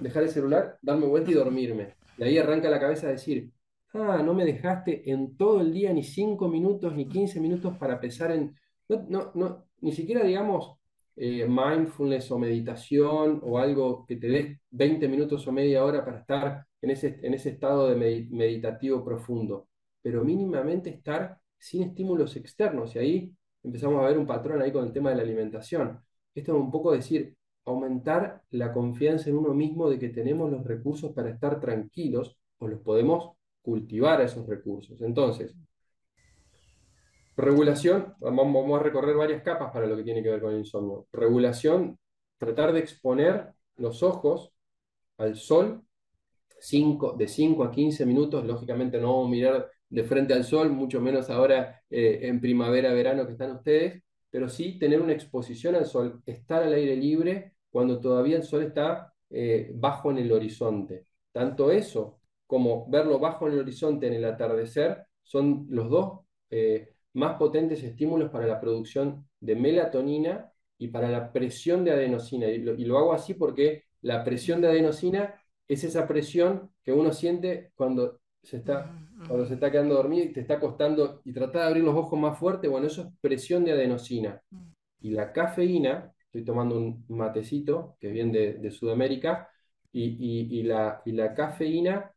dejar el celular, darme vuelta y dormirme. Y ahí arranca la cabeza a decir, ah, no me dejaste en todo el día ni 5 minutos ni 15 minutos para pensar en... No, no, ni siquiera digamos eh, mindfulness o meditación o algo que te dé 20 minutos o media hora para estar en ese, en ese estado de meditativo profundo, pero mínimamente estar sin estímulos externos. Y ahí empezamos a ver un patrón ahí con el tema de la alimentación. Esto es un poco decir, aumentar la confianza en uno mismo de que tenemos los recursos para estar tranquilos o los podemos cultivar esos recursos. Entonces, Regulación, vamos a recorrer varias capas para lo que tiene que ver con el insomnio. Regulación, tratar de exponer los ojos al sol de 5 a 15 minutos. Lógicamente no vamos a mirar de frente al sol, mucho menos ahora eh, en primavera, verano que están ustedes, pero sí tener una exposición al sol, estar al aire libre cuando todavía el sol está eh, bajo en el horizonte. Tanto eso como verlo bajo en el horizonte en el atardecer son los dos eh, más potentes estímulos para la producción de melatonina y para la presión de adenosina. Y lo, hago así porque la presión de adenosina es esa presión que uno siente cuando se está, cuando se está quedando dormido y te está costando y tratar de abrir los ojos más fuerte. Bueno, eso es presión de adenosina. Y la cafeína, estoy tomando un matecito que viene de, Sudamérica, y, la, y la cafeína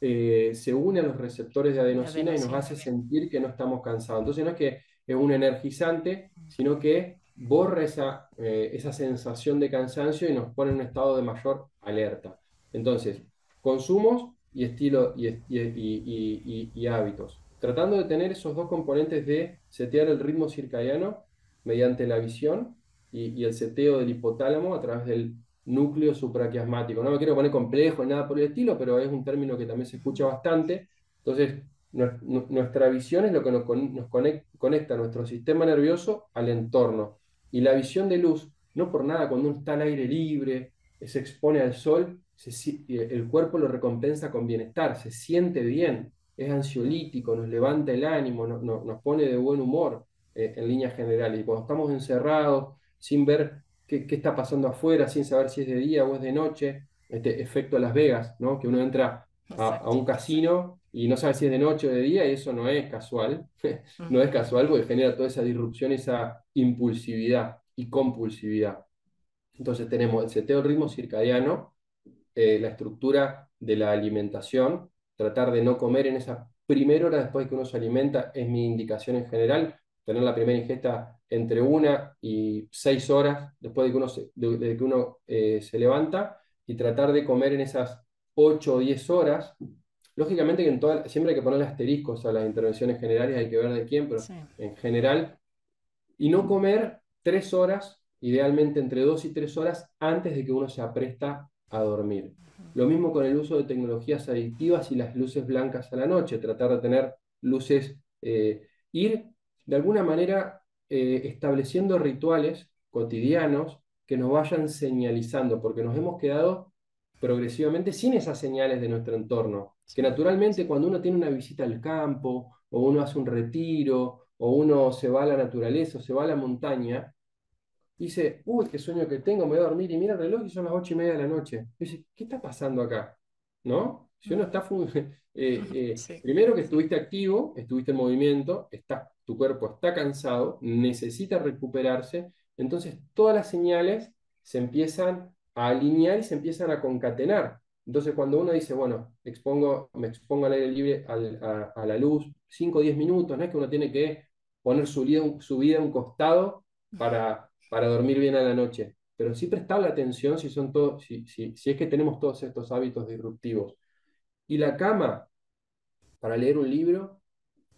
eh, se une a los receptores de adenosina, y nos hace sentir que no estamos cansados. Entonces no es que es un energizante, mm. sino que borra esa, eh, esa sensación de cansancio y nos pone en un estado de mayor alerta. Entonces, consumos y estilo y, y, hábitos. Tratando de tener esos dos componentes de setear el ritmo circadiano mediante la visión y, el seteo del hipotálamo a través del núcleo supraquiasmático. No me quiero poner complejo ni nada por el estilo, pero es un término que también se escucha bastante. Entonces, nuestra visión es lo que nos, conecta nuestro sistema nervioso al entorno. Y la visión de luz, no por nada, cuando uno está al aire libre, se expone al sol, el cuerpo lo recompensa con bienestar, se siente bien, es ansiolítico, nos levanta el ánimo, nos pone de buen humor eh, en líneas generales. Y cuando estamos encerrados, sin ver qué, está pasando afuera sin saber si es de día o es de noche, este efecto Las Vegas, ¿no? que uno entra a, un casino y no sabe si es de noche o de día y eso no es casual, *laughs* no es casual porque genera toda esa disrupción, esa impulsividad y compulsividad. Entonces tenemos el seteo del ritmo circadiano, eh, la estructura de la alimentación, tratar de no comer en esa primera hora después de que uno se alimenta es mi indicación en general, tener la primera ingesta entre una y seis horas después de que uno se, de, que uno, eh, se levanta y tratar de comer en esas ocho o diez horas. Lógicamente que en toda, siempre hay que ponerle asteriscos a las intervenciones generales, hay que ver de quién, pero en general, y no comer tres horas, idealmente entre dos y tres horas antes de que uno se apresta a dormir. Lo mismo con el uso de tecnologías adictivas y las luces blancas a la noche, tratar de tener luces, eh, ir de alguna manera eh, estableciendo rituales cotidianos que nos vayan señalizando, porque nos hemos quedado progresivamente sin esas señales de nuestro entorno, que naturalmente cuando uno tiene una visita al campo, o uno hace un retiro, o uno se va a la naturaleza, o se va a la montaña, dice, uy, qué sueño que tengo, me voy a dormir, y mira el reloj y son las ocho y media de la noche. dice, ¿qué está pasando acá? ¿No? Si uno está... *laughs* Eh, eh, primero que estuviste activo, estuviste en movimiento, está, tu cuerpo está cansado, necesita recuperarse, entonces todas las señales se empiezan a alinear y se empiezan a concatenar. Entonces cuando uno dice, bueno, expongo, me expongo al aire libre a, la luz 5 o 10 minutos, no es que uno tiene que poner su vida, a un costado para, para dormir bien a la noche, pero sí prestar la atención si, son todos, si, si, si es que tenemos todos estos hábitos disruptivos. Y la cama, para leer un libro,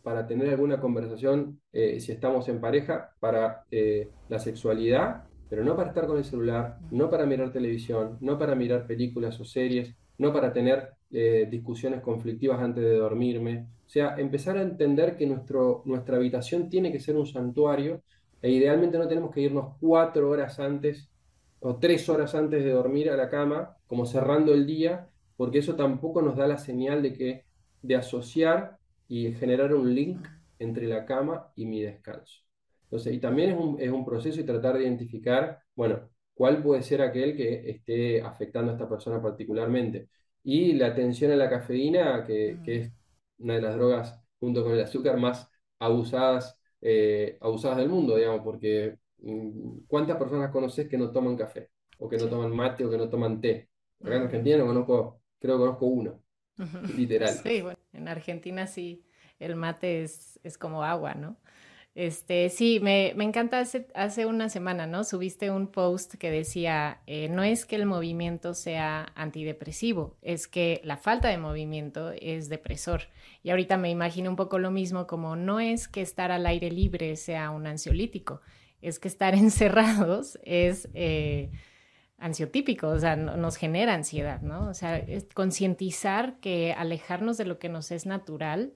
para tener alguna conversación, eh, si estamos en pareja, para eh, la sexualidad, pero no para estar con el celular, no para mirar televisión, no para mirar películas o series, no para tener eh, discusiones conflictivas antes de dormirme. O sea, empezar a entender que nuestro, nuestra habitación tiene que ser un santuario e idealmente no tenemos que irnos cuatro horas antes o tres horas antes de dormir a la cama, como cerrando el día, porque eso tampoco nos da la señal de que de asociar y generar un link entre la cama y mi descanso. Entonces, y también es un, es un proceso y tratar de identificar, bueno, cuál puede ser aquel que esté afectando a esta persona particularmente. Y la atención a la cafeína, que, que es una de las drogas, junto con el azúcar, más abusadas, eh, abusadas del mundo, digamos, porque mm, ¿cuántas personas conoces que no toman café? O que no toman mate o que no toman té. Acá en Argentina conozco, creo que conozco uno, literal.
Sí, bueno, en Argentina sí, el mate es, es como agua, ¿no? Este, sí, me, me encanta hace, hace, una semana, ¿no? Subiste un post que decía, eh, no es que el movimiento sea antidepresivo, es que la falta de movimiento es depresor. Y ahorita me imagino un poco lo mismo, como no es que estar al aire libre sea un ansiolítico, es que estar *laughs* encerrados es eh, ansiotípico, o sea, nos genera ansiedad, ¿no? O sea, concientizar que alejarnos de lo que nos es natural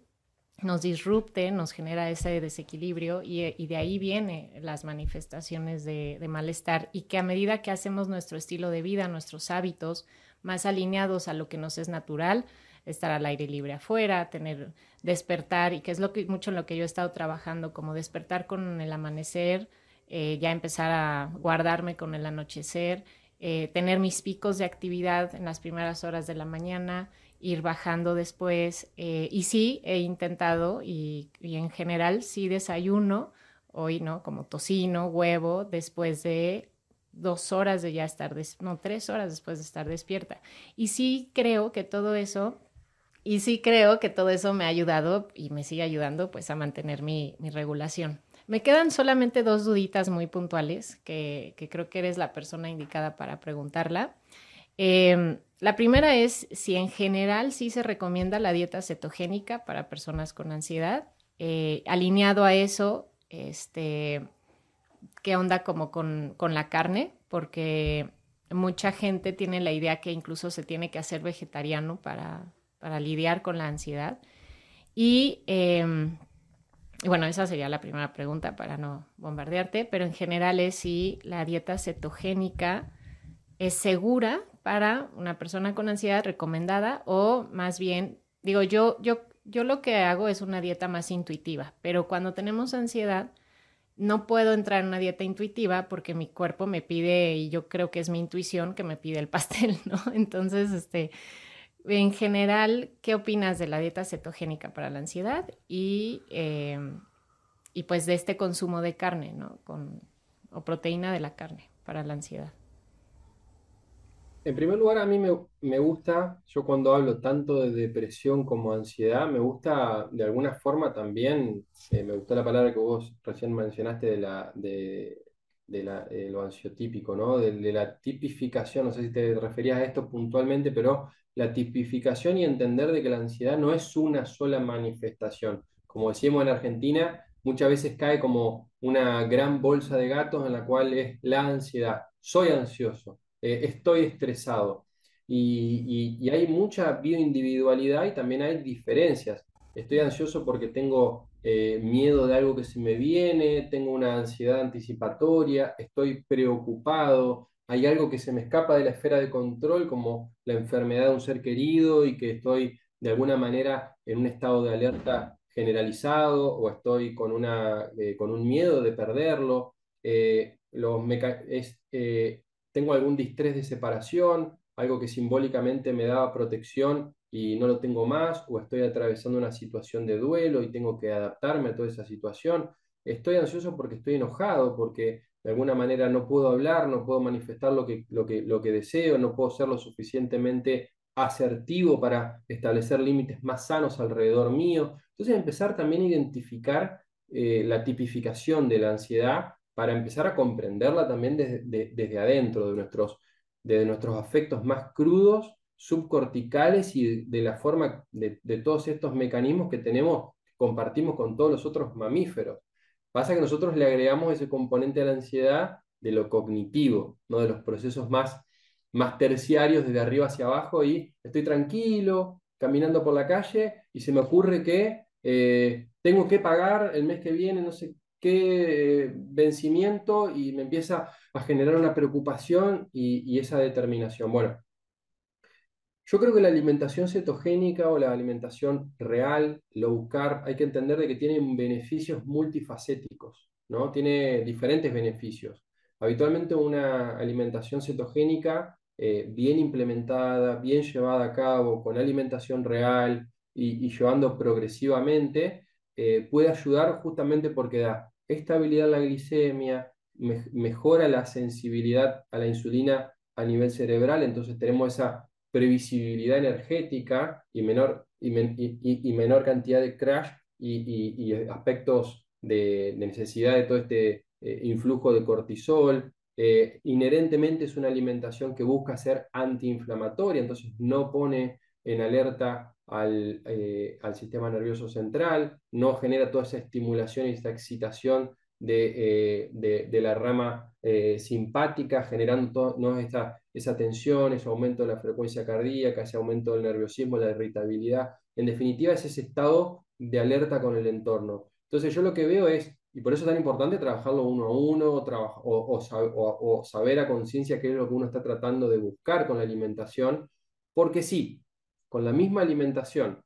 nos disrupte, nos genera ese desequilibrio y, de ahí vienen las manifestaciones de, malestar y que a medida que hacemos nuestro estilo de vida, nuestros hábitos más alineados a lo que nos es natural, estar al aire libre afuera, tener despertar y que es lo que mucho en lo que yo he estado trabajando, como despertar con el amanecer, eh, ya empezar a guardarme con el anochecer, eh, tener mis picos de actividad en las primeras horas de la mañana, ir bajando después. Eh, y sí, he intentado y, en general sí desayuno hoy, ¿no? Como tocino, huevo, después de dos horas de ya estar, no, tres horas después de estar despierta. Y sí creo que todo eso, y sí creo que todo eso me ha ayudado y me sigue ayudando pues a mantener mi, mi regulación. Me quedan solamente dos duditas muy puntuales que, creo que eres la persona indicada para preguntarla. Eh, la primera es si en general sí se recomienda la dieta cetogénica para personas con ansiedad. Eh, alineado a eso, este, ¿qué onda como con, la carne? Porque mucha gente tiene la idea que incluso se tiene que hacer vegetariano para, lidiar con la ansiedad. Em, y, bueno, esa sería la primera pregunta para no bombardearte, pero en general es si la dieta cetogénica es segura para una persona con ansiedad recomendada o más bien, digo, yo, yo, yo lo que hago es una dieta más intuitiva, pero cuando tenemos ansiedad, no puedo entrar en una dieta intuitiva porque mi cuerpo me pide, y yo creo que es mi intuición que me pide el *laughs* pastel, ¿no? Entonces, este, en general, ¿qué opinas de la dieta cetogénica para la ansiedad y, em, y pues de este consumo de carne, ¿no? Con, o proteína de la carne para la ansiedad.
En primer lugar, a mí me, me gusta, yo cuando hablo tanto de depresión como ansiedad, me gusta de alguna forma también, eh, me gustó la palabra que vos recién mencionaste de, la, de, de la- de lo ansiotípico, ¿no? De, la tipificación, no sé si te referías a esto puntualmente, pero la tipificación y entender de que la ansiedad no es una sola manifestación. Como decíamos en Argentina, muchas veces cae como una gran bolsa de gatos en la cual es la ansiedad. Soy ansioso eh, estoy estresado. Y, y- y hay mucha bioindividualidad y también hay diferencias. Estoy ansioso porque tengo eh, miedo de algo que se me viene, tengo una ansiedad anticipatoria, estoy preocupado, hay algo que se me escapa de la esfera de control, como la enfermedad de un ser querido y que estoy de alguna manera en un estado de alerta generalizado o estoy con, una, eh, con un miedo de perderlo. Eh, tengo algún distrés de separación, algo que simbólicamente me daba protección y no lo tengo más, o estoy atravesando una situación de duelo y tengo que adaptarme a toda esa situación. Estoy ansioso porque estoy enojado, porque de alguna manera no puedo hablar, no puedo manifestar lo que, lo que, lo que deseo, no puedo ser lo suficientemente asertivo para establecer límites más sanos alrededor mío. Entonces empezar también a identificar eh, la tipificación de la ansiedad para empezar a comprenderla también desde, de- desde adentro, de nuestros, de nuestros afectos más crudos, subcorticales y de, la forma de, todos estos mecanismos que tenemos, compartimos con todos los otros mamíferos. Pasa que nosotros le agregamos ese componente a la ansiedad de lo cognitivo, ¿no? de los procesos más, más terciarios desde arriba hacia abajo y estoy tranquilo, caminando por la calle y se me ocurre que eh, tengo que pagar el mes que viene, no sé qué eh, vencimiento y me empieza a generar una preocupación y, y esa determinación. Bueno, yo creo que la alimentación cetogénica o la alimentación real, low carb, hay que entender de que tienen beneficios multifacéticos, ¿no? Tiene diferentes beneficios. Habitualmente una alimentación cetogénica eh, bien implementada, bien llevada a cabo, con alimentación real y, llevando progresivamente, eh, puede ayudar justamente porque da estabilidad en la glicemia, me- mejora la sensibilidad a la insulina a nivel cerebral, entonces tenemos esa previsibilidad energética y menor, y, men- y- y- y menor cantidad de crash y, aspectos de, necesidad de todo este eh, influjo de cortisol. Eh, inherentemente es una alimentación que busca ser antiinflamatoria, entonces no pone en alerta al, eh, al sistema nervioso central, no genera toda esa estimulación y esa excitación de, de, la rama simpática, generando todo, ¿no? esta, esa tensión, ese aumento de la frecuencia cardíaca, ese aumento del nerviosismo, la irritabilidad. En definitiva, es ese estado de alerta con el entorno. Entonces, yo lo que veo es, y por eso es tan importante trabajarlo uno a uno, o, o, o, saber a conciencia qué es lo que uno está tratando de buscar con la alimentación, porque sí, con la misma alimentación,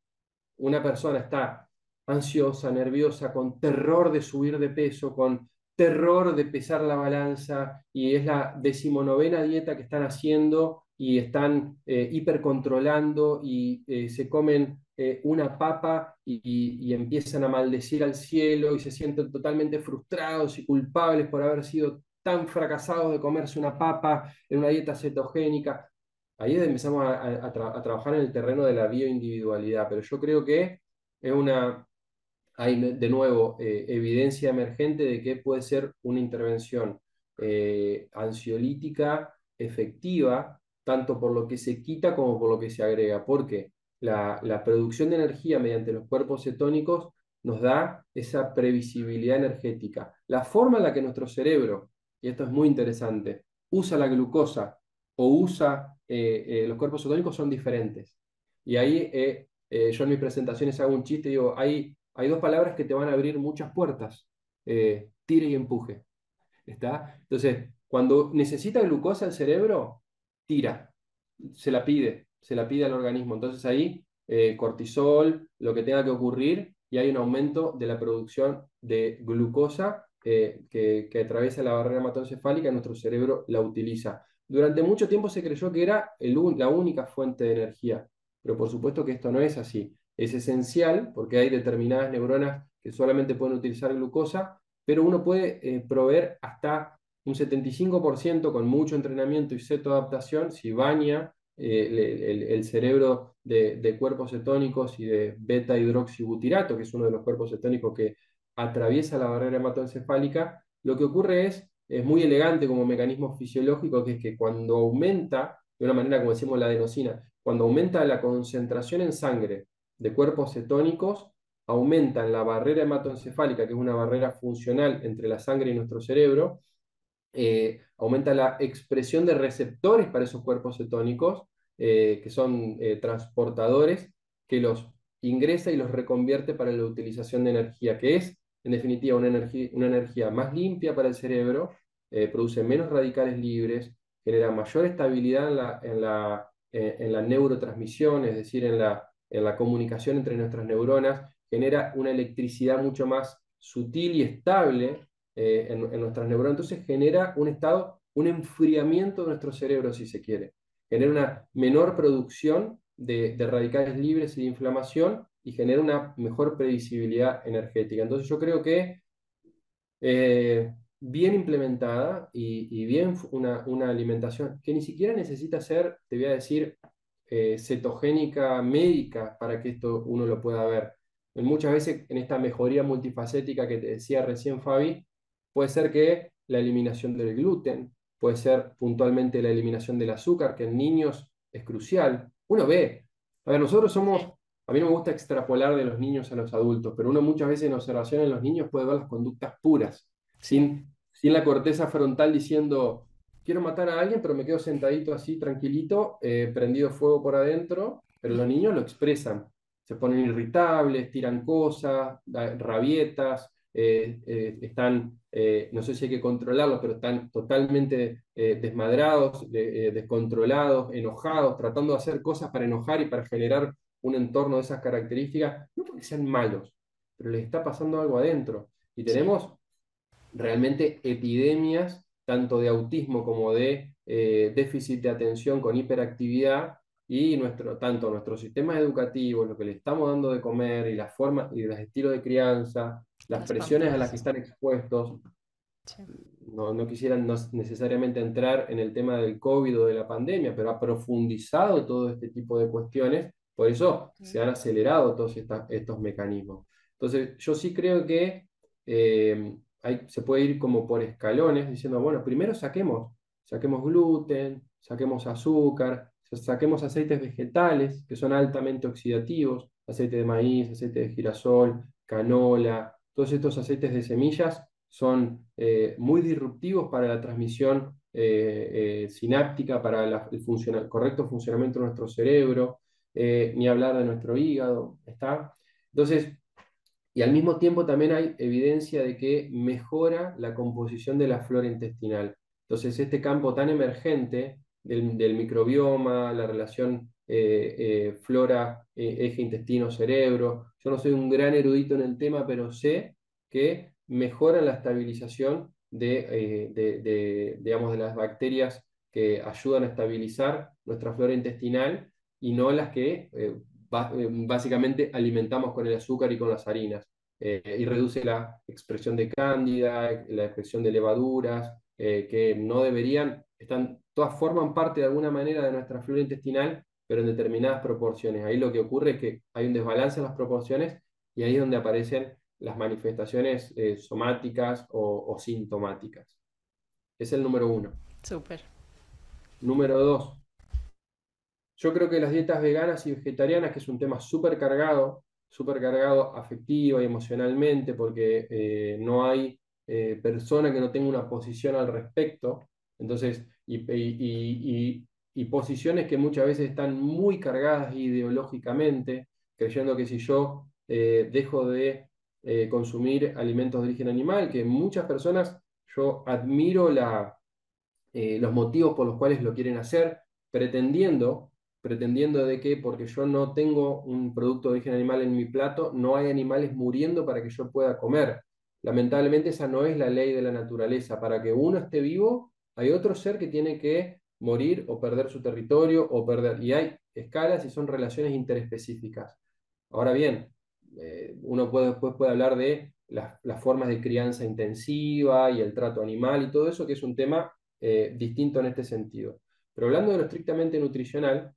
una persona está ansiosa, nerviosa, con terror de subir de peso, con terror de pesar la balanza, y es la decimonovena dieta que están haciendo y están eh, hipercontrolando y eh, se comen eh, una papa y, empiezan a maldecir al cielo y se sienten totalmente frustrados y culpables por haber sido tan fracasados de comerse una papa en una dieta cetogénica. Ahí empezamos a, a trabajar en el terreno de la bioindividualidad, pero yo creo que es una, hay de nuevo eh, evidencia emergente de que puede ser una intervención eh, ansiolítica efectiva, tanto por lo que se quita como por lo que se agrega, porque la, la producción de energía mediante los cuerpos cetónicos nos da esa previsibilidad energética. La forma en la que nuestro cerebro, y esto es muy interesante, usa la glucosa o usa eh, eh, los cuerpos cetónicos son diferentes. Y ahí eh, yo en mis presentaciones hago un chiste digo, hay, hay dos palabras que te van a abrir muchas puertas, tire y empuje. ¿Está? Entonces, cuando necesita glucosa el cerebro, tira, se la pide, se la pide al organismo. Entonces ahí, cortisol, lo que tenga que ocurrir, y hay un aumento de la producción de glucosa que, que atraviesa la barrera hematoencefálica nuestro cerebro la utiliza. Durante mucho tiempo se creyó que era la única fuente de energía, pero por supuesto que esto no es así. Es esencial porque hay determinadas neuronas que solamente pueden utilizar glucosa, pero uno puede eh, proveer hasta un 75% con mucho entrenamiento y adaptación si baña eh, el, cerebro de, cuerpos cetónicos y de beta hidroxibutirato, que es uno de los cuerpos cetónicos que atraviesa la barrera hematoencefálica, lo que ocurre es, es muy elegante como mecanismo fisiológico, que es que cuando aumenta, de una manera como decimos la adenosina, cuando aumenta la concentración en sangre de cuerpos cetónicos, aumenta en la barrera hematoencefálica, que es una barrera funcional entre la sangre y nuestro cerebro, eh, aumenta la expresión de receptores para esos cuerpos cetónicos, eh, que son eh, transportadores, que los ingresa y los reconvierte para la utilización de energía, que es, en definitiva, una energía, una energía más limpia para el cerebro, produce menos radicales libres, genera mayor estabilidad en la, en la, en la neurotransmisión, es decir, en la, en la comunicación entre nuestras neuronas, genera una electricidad mucho más sutil y estable eh, en, nuestras neuronas. Entonces genera un estado, un enfriamiento de nuestro cerebro, si se quiere. Genera una menor producción de, radicales libres y de inflamación y genera una mejor previsibilidad energética. Entonces yo creo que eh, bien implementada y, bien una, una, alimentación que ni siquiera necesita ser, te voy a decir, eh, cetogénica médica para que esto uno lo pueda ver. Muchas veces en esta mejoría multifacética que te decía recién Fabi, Puede ser que la eliminación del gluten, puede ser puntualmente la eliminación del azúcar, que en niños es crucial. Uno ve, a ver, nosotros somos, a mí no me gusta extrapolar de los niños a los adultos, pero uno muchas veces en observación en los niños puede ver las conductas puras, sin, sin la corteza frontal diciendo, quiero matar a alguien, pero me quedo sentadito así, tranquilito, eh, prendido fuego por adentro, pero los niños lo expresan. Se ponen irritables, tiran cosas, rabietas, eh, eh, están, no sé si hay que controlarlos, pero están totalmente desmadrados, descontrolados, enojados, tratando de hacer cosas para enojar y para generar un entorno de esas características, no porque sean malos, pero les está pasando algo adentro. Y tenemos realmente epidemias, tanto de autismo como de déficit de atención con hiperactividad, y nuestro, tanto nuestro sistema educativo, lo que le estamos dando de comer y la forma y los estilos de crianza, las, presiones a las que están expuestos. No, no, quisieran necesariamente entrar en el tema del COVID o de la pandemia, pero ha profundizado todo este tipo de cuestiones, por eso se han acelerado todos estos mecanismos. Entonces, yo sí creo que eh, se puede ir como por escalones, diciendo, bueno, primero saquemos, saquemos gluten, saquemos azúcar, saquemos aceites vegetales que son altamente oxidativos, aceite de maíz, aceite de girasol, canola, todos estos aceites de semillas son eh, muy disruptivos para la transmisión eh, eh, sináptica, para el, correcto funcionamiento de nuestro cerebro, ni hablar de nuestro hígado, ¿está? Entonces, y al mismo tiempo también hay evidencia de que mejora la composición de la flora intestinal. Entonces, este campo tan emergente del, microbioma, la relación eh, eh, flora, eh, eje intestino-cerebro. Yo no soy un gran erudito en el tema, pero sé que mejora la estabilización de, digamos, de las bacterias que ayudan a estabilizar nuestra flora intestinal y no las que básicamente alimentamos con el azúcar y con las harinas. y reduce la expresión de cándida, la expresión de levaduras, que no deberían, están todas forman parte de alguna manera de nuestra flora intestinal, pero en determinadas proporciones. Ahí lo que ocurre es que hay un desbalance en las proporciones y ahí es donde aparecen las manifestaciones eh, somáticas o, sintomáticas. Es el número uno.
Súper.
Número dos. Yo creo que las dietas veganas y vegetarianas, que es un tema súper cargado, súper cargado afectiva y emocionalmente, porque eh, no hay eh, persona que no tenga una posición al respecto. Entonces, y, posiciones que muchas veces están muy cargadas ideológicamente, creyendo que si yo eh, dejo de consumir alimentos de origen animal, que muchas personas, yo admiro la, los motivos por los cuales lo quieren hacer, pretendiendo, pretendiendo de que porque yo no tengo un producto de origen animal en mi plato, no hay animales muriendo para que yo pueda comer. Lamentablemente esa no es la ley de la naturaleza. Para que uno esté vivo, hay otro ser que tiene que morir o perder su territorio o perder. Y hay escalas y son relaciones interespecíficas. Ahora bien, eh, uno puede, después puede hablar de las, formas de crianza intensiva y el trato animal y todo eso, que es un tema eh, distinto en este sentido. Pero hablando de lo estrictamente nutricional,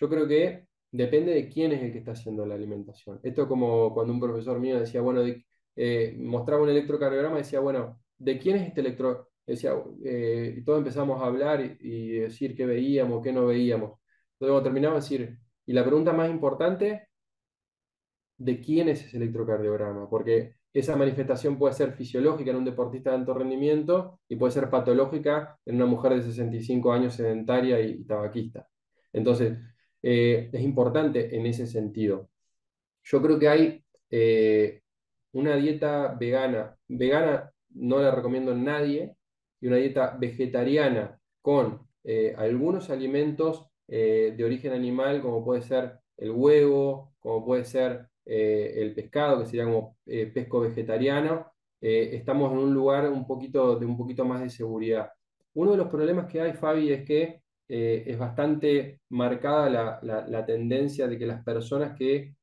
yo creo que depende de quién es el que está haciendo la alimentación. Esto como cuando un profesor mío decía, bueno, eh, mostraba un electrocardiograma y decía, bueno, ¿de quién es este electro? Decía, eh, y todos empezamos a hablar y, decir qué veíamos, qué no veíamos. Luego terminamos de decir, y la pregunta más importante, ¿de quién es ese electrocardiograma? Porque esa manifestación puede ser fisiológica en un deportista de alto rendimiento y puede ser patológica en una mujer de 65 años sedentaria y, tabaquista. Entonces, eh, es importante en ese sentido. Yo creo que hay eh, una dieta vegana. Vegana no la recomiendo a nadie, y una dieta vegetariana con eh, algunos alimentos de origen animal, como puede ser el huevo, como puede ser el pescado, que sería como pesco vegetariano, estamos en un lugar un poquito, de un poquito más de seguridad. Uno de los problemas que hay, Fabi, es que es bastante marcada la, la, tendencia de que las personas que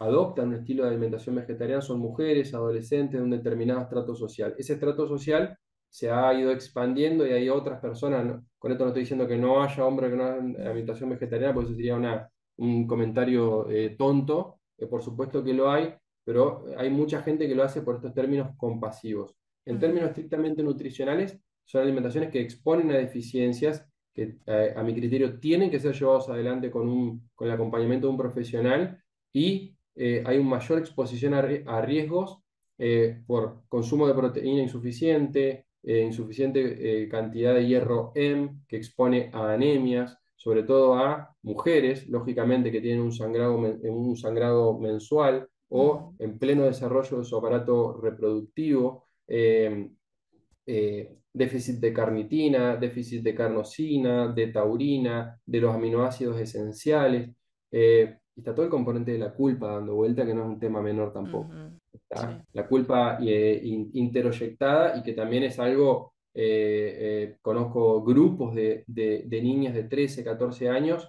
adoptan un estilo de alimentación vegetariana son mujeres, adolescentes de un determinado estrato social. Ese estrato social se ha ido expandiendo y hay otras personas, con esto no estoy diciendo que no haya hombres que no hagan alimentación vegetariana, porque eso sería una, un comentario eh, tonto, por supuesto que lo hay, pero hay mucha gente que lo hace por estos términos compasivos. En términos estrictamente nutricionales, son alimentaciones que exponen a deficiencias que eh, a mi criterio tienen que ser llevados adelante con, un, con el acompañamiento de un profesional y eh, hay una mayor exposición a, riesgos por consumo de proteína insuficiente, insuficiente cantidad de hierro M que expone a anemias, sobre todo a mujeres, lógicamente, que tienen un sangrado, un sangrado mensual o en pleno desarrollo de su aparato reproductivo, eh, déficit de carnitina, déficit de carnosina, de taurina, de los aminoácidos esenciales. Eh, está todo el componente de la culpa dando vuelta, que no es un tema menor tampoco. Está la culpa eh, interoyectada y que también es algo eh, conozco grupos de, niñas de 13, 14 años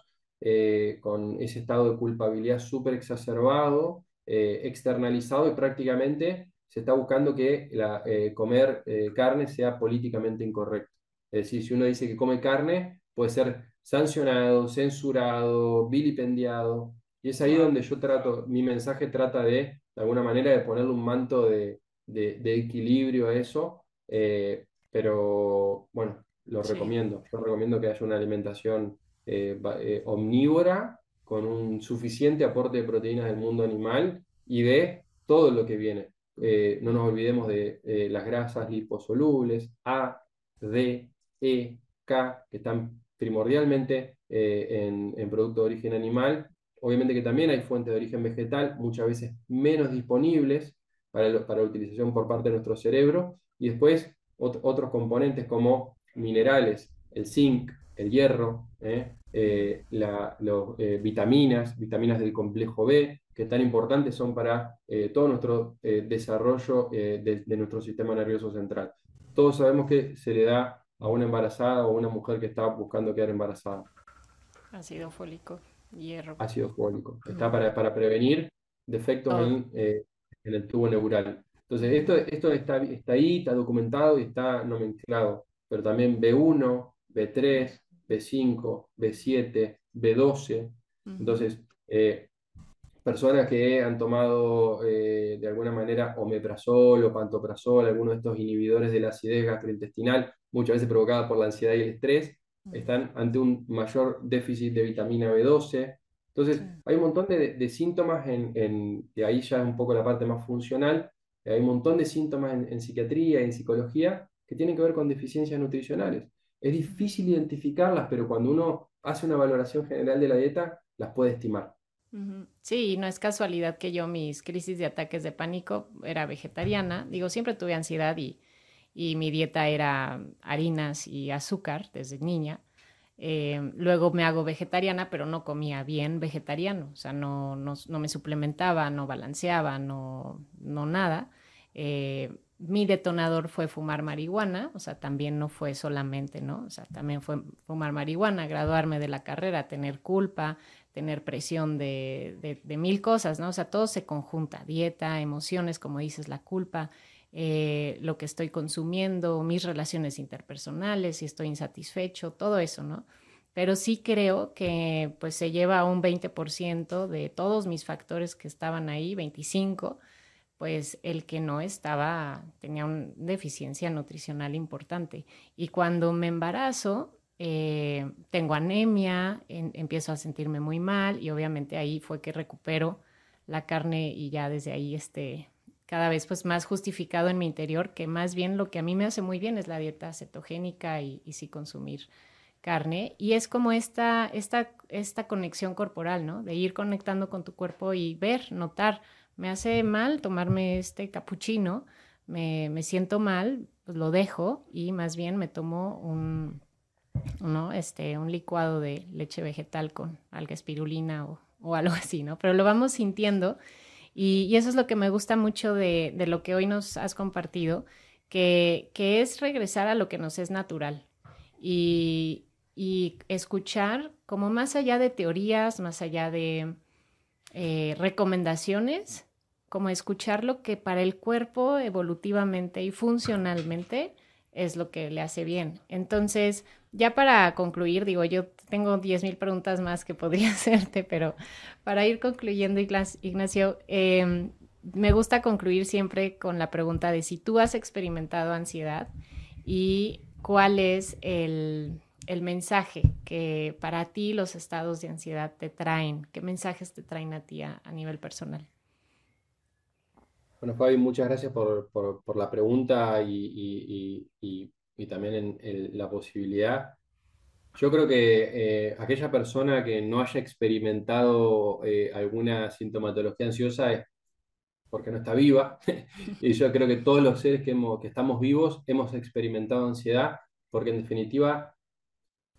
con ese estado de culpabilidad súper exacerbado, externalizado y prácticamente se está buscando que la, comer carne sea políticamente incorrecto. Es decir, si uno dice que come carne, puede ser sancionado, censurado, vilipendiado. Y es ahí donde yo trato, mi mensaje trata de, de alguna manera, de ponerle un manto de, de, equilibrio a eso, pero bueno, lo recomiendo. Yo recomiendo que haya una alimentación eh, eh, omnívora con un suficiente aporte de proteínas del mundo animal y de todo lo que viene. Eh, no nos olvidemos de las grasas liposolubles, A, D, E, K, que están primordialmente en, en productos de origen animal. Obviamente que también hay fuentes de origen vegetal, muchas veces menos disponibles para, la utilización por parte de nuestro cerebro. Y después otros componentes como minerales, el zinc, el hierro, ¿eh? Eh, las eh, vitaminas, vitaminas del complejo B, que tan importantes son para todo nuestro desarrollo de, nuestro sistema nervioso central. Todos sabemos que se le da a una embarazada o a una mujer que está buscando quedar embarazada.
Ácido fólico, hierro.
Ácido fólico. Está para, para prevenir defectos en, en el tubo neural. Entonces, esto, esto está, está ahí, está documentado y está nomenclado, pero también B1, B3, B5, B7, B12. Entonces, eh, personas que han tomado eh, de alguna manera omeprazol o pantoprazol, algunos de estos inhibidores de la acidez gastrointestinal, muchas veces provocada por la ansiedad y el estrés, están ante un mayor déficit de vitamina B12. Entonces, hay un montón de, síntomas, en, en, que ahí ya es un poco la parte más funcional, hay un montón de síntomas en, psiquiatría y en psicología que tienen que ver con deficiencias nutricionales. Es difícil identificarlas, pero cuando uno hace una valoración general de la dieta, las puede estimar.
Sí, no es casualidad que yo mis crisis de ataques de pánico era vegetariana. Digo, siempre tuve ansiedad y, y mi dieta era harinas y azúcar desde niña. Eh, luego me hago vegetariana, pero no comía bien vegetariano, o sea, no, no, no me suplementaba, no balanceaba, no, no nada. Eh, mi detonador fue fumar marihuana, o sea, también no fue solamente, ¿no? O sea, también fue fumar marihuana, graduarme de la carrera, tener culpa, tener presión de, mil cosas, ¿no? O sea, todo se conjunta, dieta, emociones, como dices, la culpa, eh, lo que estoy consumiendo, mis relaciones interpersonales, si estoy insatisfecho, todo eso, ¿no? Pero sí creo que pues se lleva un 20% de todos mis factores que estaban ahí, 25, pues el que no estaba, tenía una deficiencia nutricional importante. Y cuando me embarazo, eh, tengo anemia, empiezo a sentirme muy mal y obviamente ahí fue que recupero la carne y ya desde ahí este, cada vez pues más justificado en mi interior que más bien lo que a mí me hace muy bien es la dieta cetogénica y, sí consumir carne y es como esta, esta, esta conexión corporal, ¿no? De ir conectando con tu cuerpo y ver, notar, me hace mal tomarme este capuchino, me, me siento mal, pues lo dejo y más bien me tomo un ¿no? Este, un licuado de leche vegetal con alga espirulina o, o *laughs* algo así, ¿no? Pero lo vamos sintiendo y, y, eso es lo que me gusta mucho de, de lo que hoy nos has compartido, que, que, es regresar a lo que nos es natural y, y escuchar como más allá de teorías, más allá de eh, recomendaciones, como escuchar lo que para el cuerpo evolutivamente y funcionalmente es lo que le hace bien. Entonces, ya para concluir, digo, yo tengo 10.000 preguntas más que podría *laughs* hacerte, pero para ir concluyendo, Ignacio, eh, me gusta concluir siempre con la pregunta de si tú has experimentado ansiedad y cuál es el, el mensaje que para ti los estados de ansiedad te traen, qué mensajes te traen a ti a nivel personal.
Bueno, Fabi, muchas gracias por, por, la pregunta y, y, y, también la posibilidad. Yo creo que eh, aquella persona que no haya experimentado eh, alguna sintomatología ansiosa es porque no está viva. *laughs* y yo creo que todos los seres que, hemos, que estamos vivos hemos experimentado ansiedad, porque en definitiva,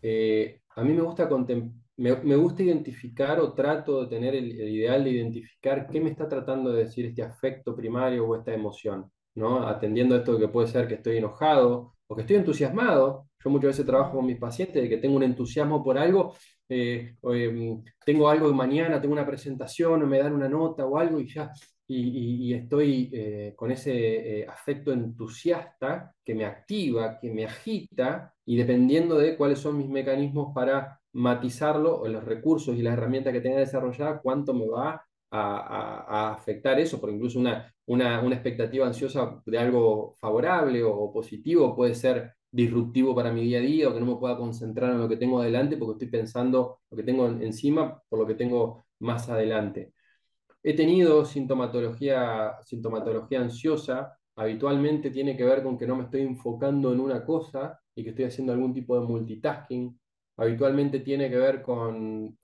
eh, a mí me gusta contemplar me, gusta identificar o trato de tener el, ideal de identificar qué me está tratando de decir este afecto primario o esta emoción, ¿no? Atendiendo esto que puede ser que estoy enojado o que estoy entusiasmado. Yo muchas veces trabajo con mis pacientes de que tengo un entusiasmo por algo, eh, em, tengo algo de mañana, tengo una presentación me dan una nota o algo y ya, y, estoy eh, con ese eh, afecto entusiasta que me activa, que me agita, y dependiendo de cuáles son mis mecanismos para matizarlo o los recursos y las herramientas que tenga desarrollada, cuánto me va a, afectar eso, porque incluso una, una, expectativa ansiosa de algo favorable o, positivo puede ser disruptivo para mi día a día o que no me pueda concentrar en lo que tengo adelante porque estoy pensando lo que tengo encima por lo que tengo más adelante. He tenido sintomatología, sintomatología ansiosa, habitualmente tiene que ver con que no me estoy enfocando en una cosa y que estoy haciendo algún tipo de multitasking, habitualmente tiene que ver con,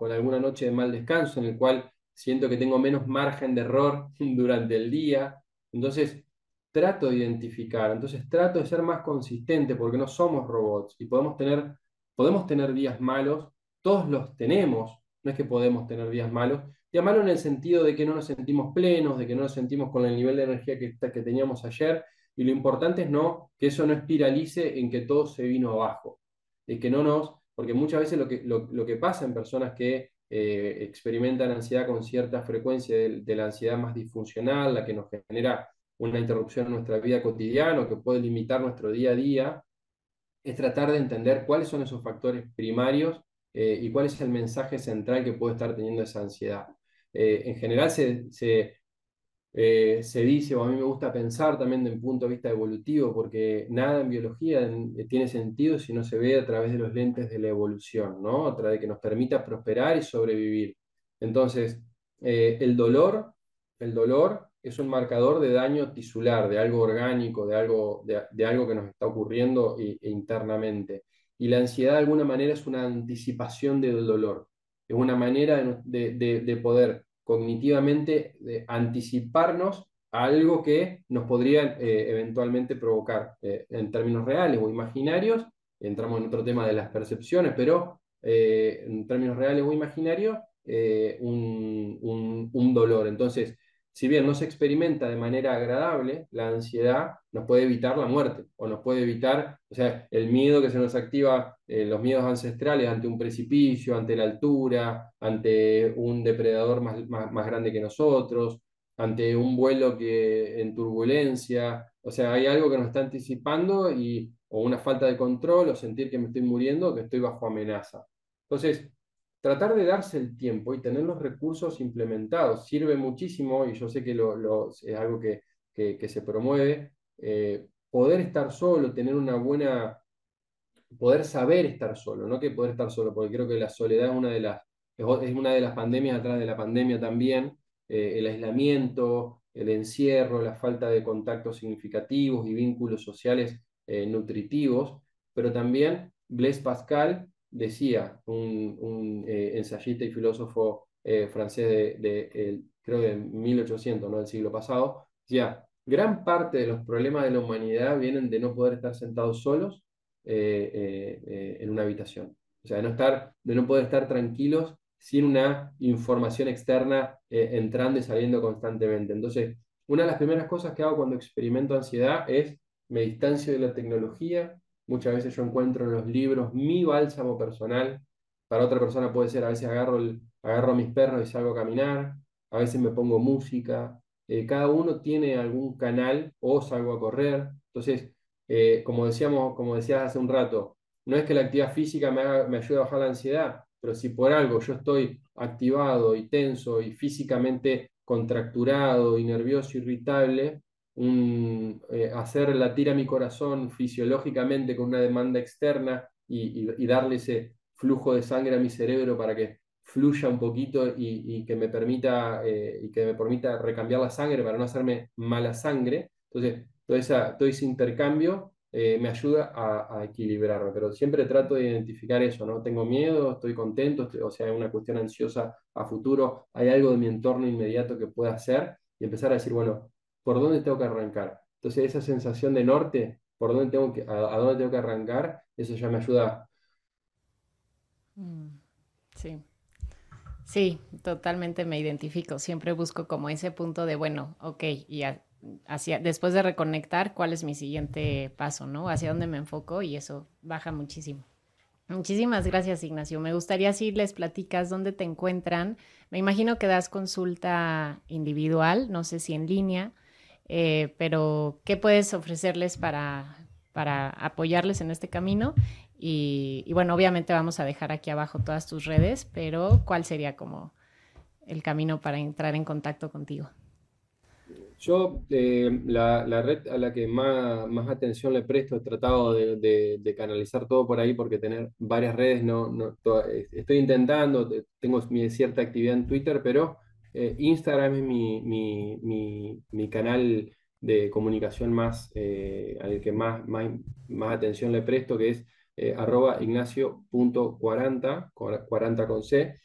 alguna noche de mal descanso, en el cual siento que tengo menos margen de error *laughs* durante el día. Entonces, trato de identificar, entonces trato de ser más consistente porque no somos robots y podemos tener, podemos tener días malos, todos los tenemos, no es que podemos tener días malos, días malos en el sentido de que no nos sentimos plenos, de que no nos sentimos con el nivel de energía que, que teníamos ayer, y lo importante es no que eso no espiralice en que todo se vino abajo que no nos, porque muchas veces lo que, lo, que pasa en personas que eh, experimentan ansiedad con cierta frecuencia de, la ansiedad más disfuncional, la que nos genera una interrupción en nuestra vida cotidiana, que puede limitar nuestro día a día, es tratar de entender cuáles son esos factores primarios eh, y cuál es el mensaje central que puede estar teniendo esa ansiedad. Eh, en general se, se, eh, se dice, o a mí me gusta pensar también desde un punto de vista evolutivo, porque nada en biología eh, tiene sentido si no se ve a través de los lentes de la evolución, ¿no? A través de que nos permita prosperar y sobrevivir. Entonces, el dolor, el dolor es un marcador de daño tisular, de algo orgánico, de algo, de, algo que nos está ocurriendo internamente. Y la ansiedad de alguna manera es una anticipación del dolor, es una manera de, de poder cognitivamente de anticiparnos a algo que nos podría eh, eventualmente provocar eh, en términos reales o imaginarios. Entramos en otro tema de las percepciones, pero eh, en términos reales o imaginarios, un, un, dolor. Entonces, si bien no se experimenta de manera agradable, la ansiedad nos puede evitar la muerte o nos puede evitar, o sea, el miedo que se nos activa, eh, los miedos ancestrales ante un precipicio, ante la altura, ante un depredador más, más, grande que nosotros, ante un vuelo que en turbulencia, o sea, hay algo que nos está anticipando y, o una falta de control o sentir que me estoy muriendo que estoy bajo amenaza. Entonces, tratar de darse el tiempo y tener los recursos implementados sirve muchísimo y yo sé que lo, es algo que, se promueve. Eh, poder estar solo, tener una buena, poder saber estar solo, no que poder estar solo, porque creo que la soledad es una de las, es una de las pandemias atrás de la pandemia también, eh, el aislamiento, el encierro, la falta de contactos significativos y vínculos sociales eh, nutritivos, pero también Blaise Pascal decía un, eh, ensayista y filósofo eh, francés de, creo de 1800, ¿no? del siglo pasado, decía, gran parte de los problemas de la humanidad vienen de no poder estar sentados solos eh, en una habitación. O sea, de no, estar, de no poder estar tranquilos sin una información externa entrando y saliendo constantemente. Entonces, una de las primeras cosas que hago cuando experimento ansiedad es me distancio de la tecnología, Muchas veces yo encuentro en los libros mi bálsamo personal. Para otra persona puede ser, a veces agarro, agarro a mis perros y salgo a caminar, a veces me pongo música. Eh, cada uno tiene algún canal o salgo a correr. Entonces, eh, como, decíamos, como decías hace un rato, no es que la actividad física me, me ayude a bajar la ansiedad, pero si por algo yo estoy activado y tenso y físicamente contracturado y nervioso, irritable, un, eh, hacer latir a mi corazón fisiológicamente con una demanda externa y, darle ese flujo de sangre a mi cerebro para que fluya un poquito y, que me permita eh, y que me permita recambiar la sangre para no hacerme mala sangre. Entonces, todo, esa, todo ese intercambio eh, me ayuda a, equilibrarme, pero siempre trato de identificar eso, ¿no? Tengo miedo, estoy contento, o sea, hay una cuestión ansiosa a futuro, hay algo de mi entorno inmediato que pueda hacer y empezar a decir, bueno, por dónde tengo que arrancar. Entonces esa sensación de norte, por dónde tengo que, a, dónde tengo que arrancar, eso ya me ayuda.
Mm, sí. Sí, totalmente me identifico. Siempre busco como ese punto de, bueno, ok, y hacia, después de reconectar, ¿cuál es mi siguiente paso, no? Hacia dónde me enfoco y eso baja muchísimo. Muchísimas gracias, Ignacio. Me gustaría si les platicas dónde te encuentran. Me imagino que das consulta individual, no sé si en línea, eh, pero ¿qué puedes ofrecerles para, para apoyarles en este camino? Y, y, bueno, obviamente vamos a dejar aquí abajo todas tus redes, pero ¿cuál sería como el camino para entrar en contacto contigo?
Yo, eh, la, la, red a la que más, más, atención le presto, he tratado de, de, canalizar todo por ahí porque tener varias redes, no, no estoy intentando, tengo mi cierta actividad en Twitter, pero eh, Instagram es mi, mi, mi, mi, canal de comunicación más, eh, al que más, más, más, atención le presto, que es eh, arroba ignacio.40, 40 con C.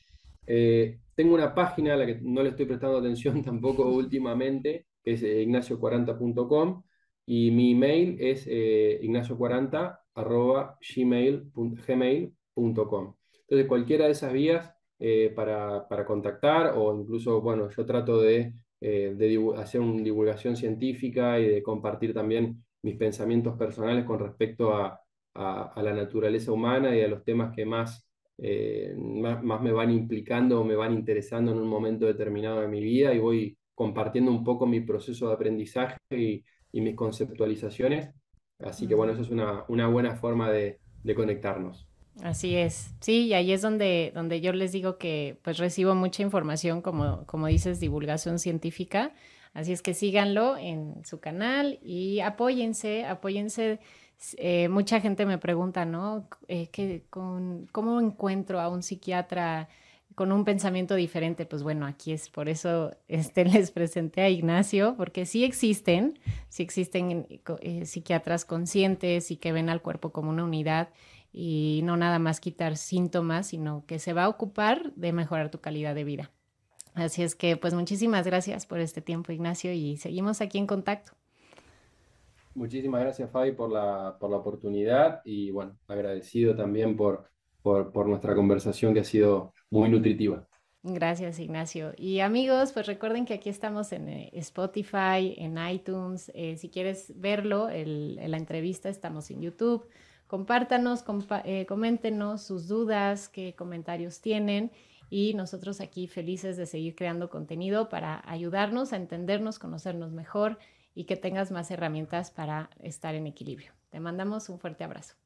tengo una página a la que no le estoy prestando atención *laughs* tampoco *laughs* últimamente, que es ignacio40.com, y mi email es ignacio40 arroba gmail.com. Entonces, cualquiera de esas vías eh, para, para, contactar o incluso, bueno, yo trato de, eh, de hacer una divulgación científica y de compartir también mis pensamientos personales con respecto a, a, la naturaleza humana y a los temas que más, eh, más, más, me van implicando o me van interesando en un momento determinado de mi vida y voy compartiendo un poco mi proceso de aprendizaje y, y mis conceptualizaciones. Así que bueno, eso es una, una buena forma de, de conectarnos.
Así es, sí, y ahí es donde, donde yo les digo que pues recibo mucha información, como, como dices, divulgación científica, así es que síganlo en su canal y apóyense, apóyense. Eh, mucha gente me pregunta, ¿no? Eh, con, ¿Cómo encuentro a un psiquiatra con un pensamiento diferente? Pues bueno, aquí es por eso *laughs* este, les presenté a Ignacio, porque sí existen, sí existen eh, psiquiatras conscientes y que ven al cuerpo como una unidad y no nada más quitar síntomas, sino que se va a ocupar de mejorar tu calidad de vida. Así es que, pues muchísimas gracias por este tiempo, Ignacio, y seguimos aquí en contacto.
Muchísimas gracias, Fabi, por la, por la oportunidad y, bueno, agradecido también por, por, por nuestra conversación que ha sido muy nutritiva.
Gracias, Ignacio. Y amigos, pues recuerden que aquí estamos en eh, Spotify, en iTunes. Eh, si quieres verlo, el, la entrevista estamos en YouTube. Compártanos, eh, coméntenos sus dudas, qué comentarios tienen y nosotros aquí felices de seguir creando contenido para ayudarnos a entendernos, conocernos mejor y que tengas más herramientas para estar en equilibrio. Te mandamos un fuerte abrazo.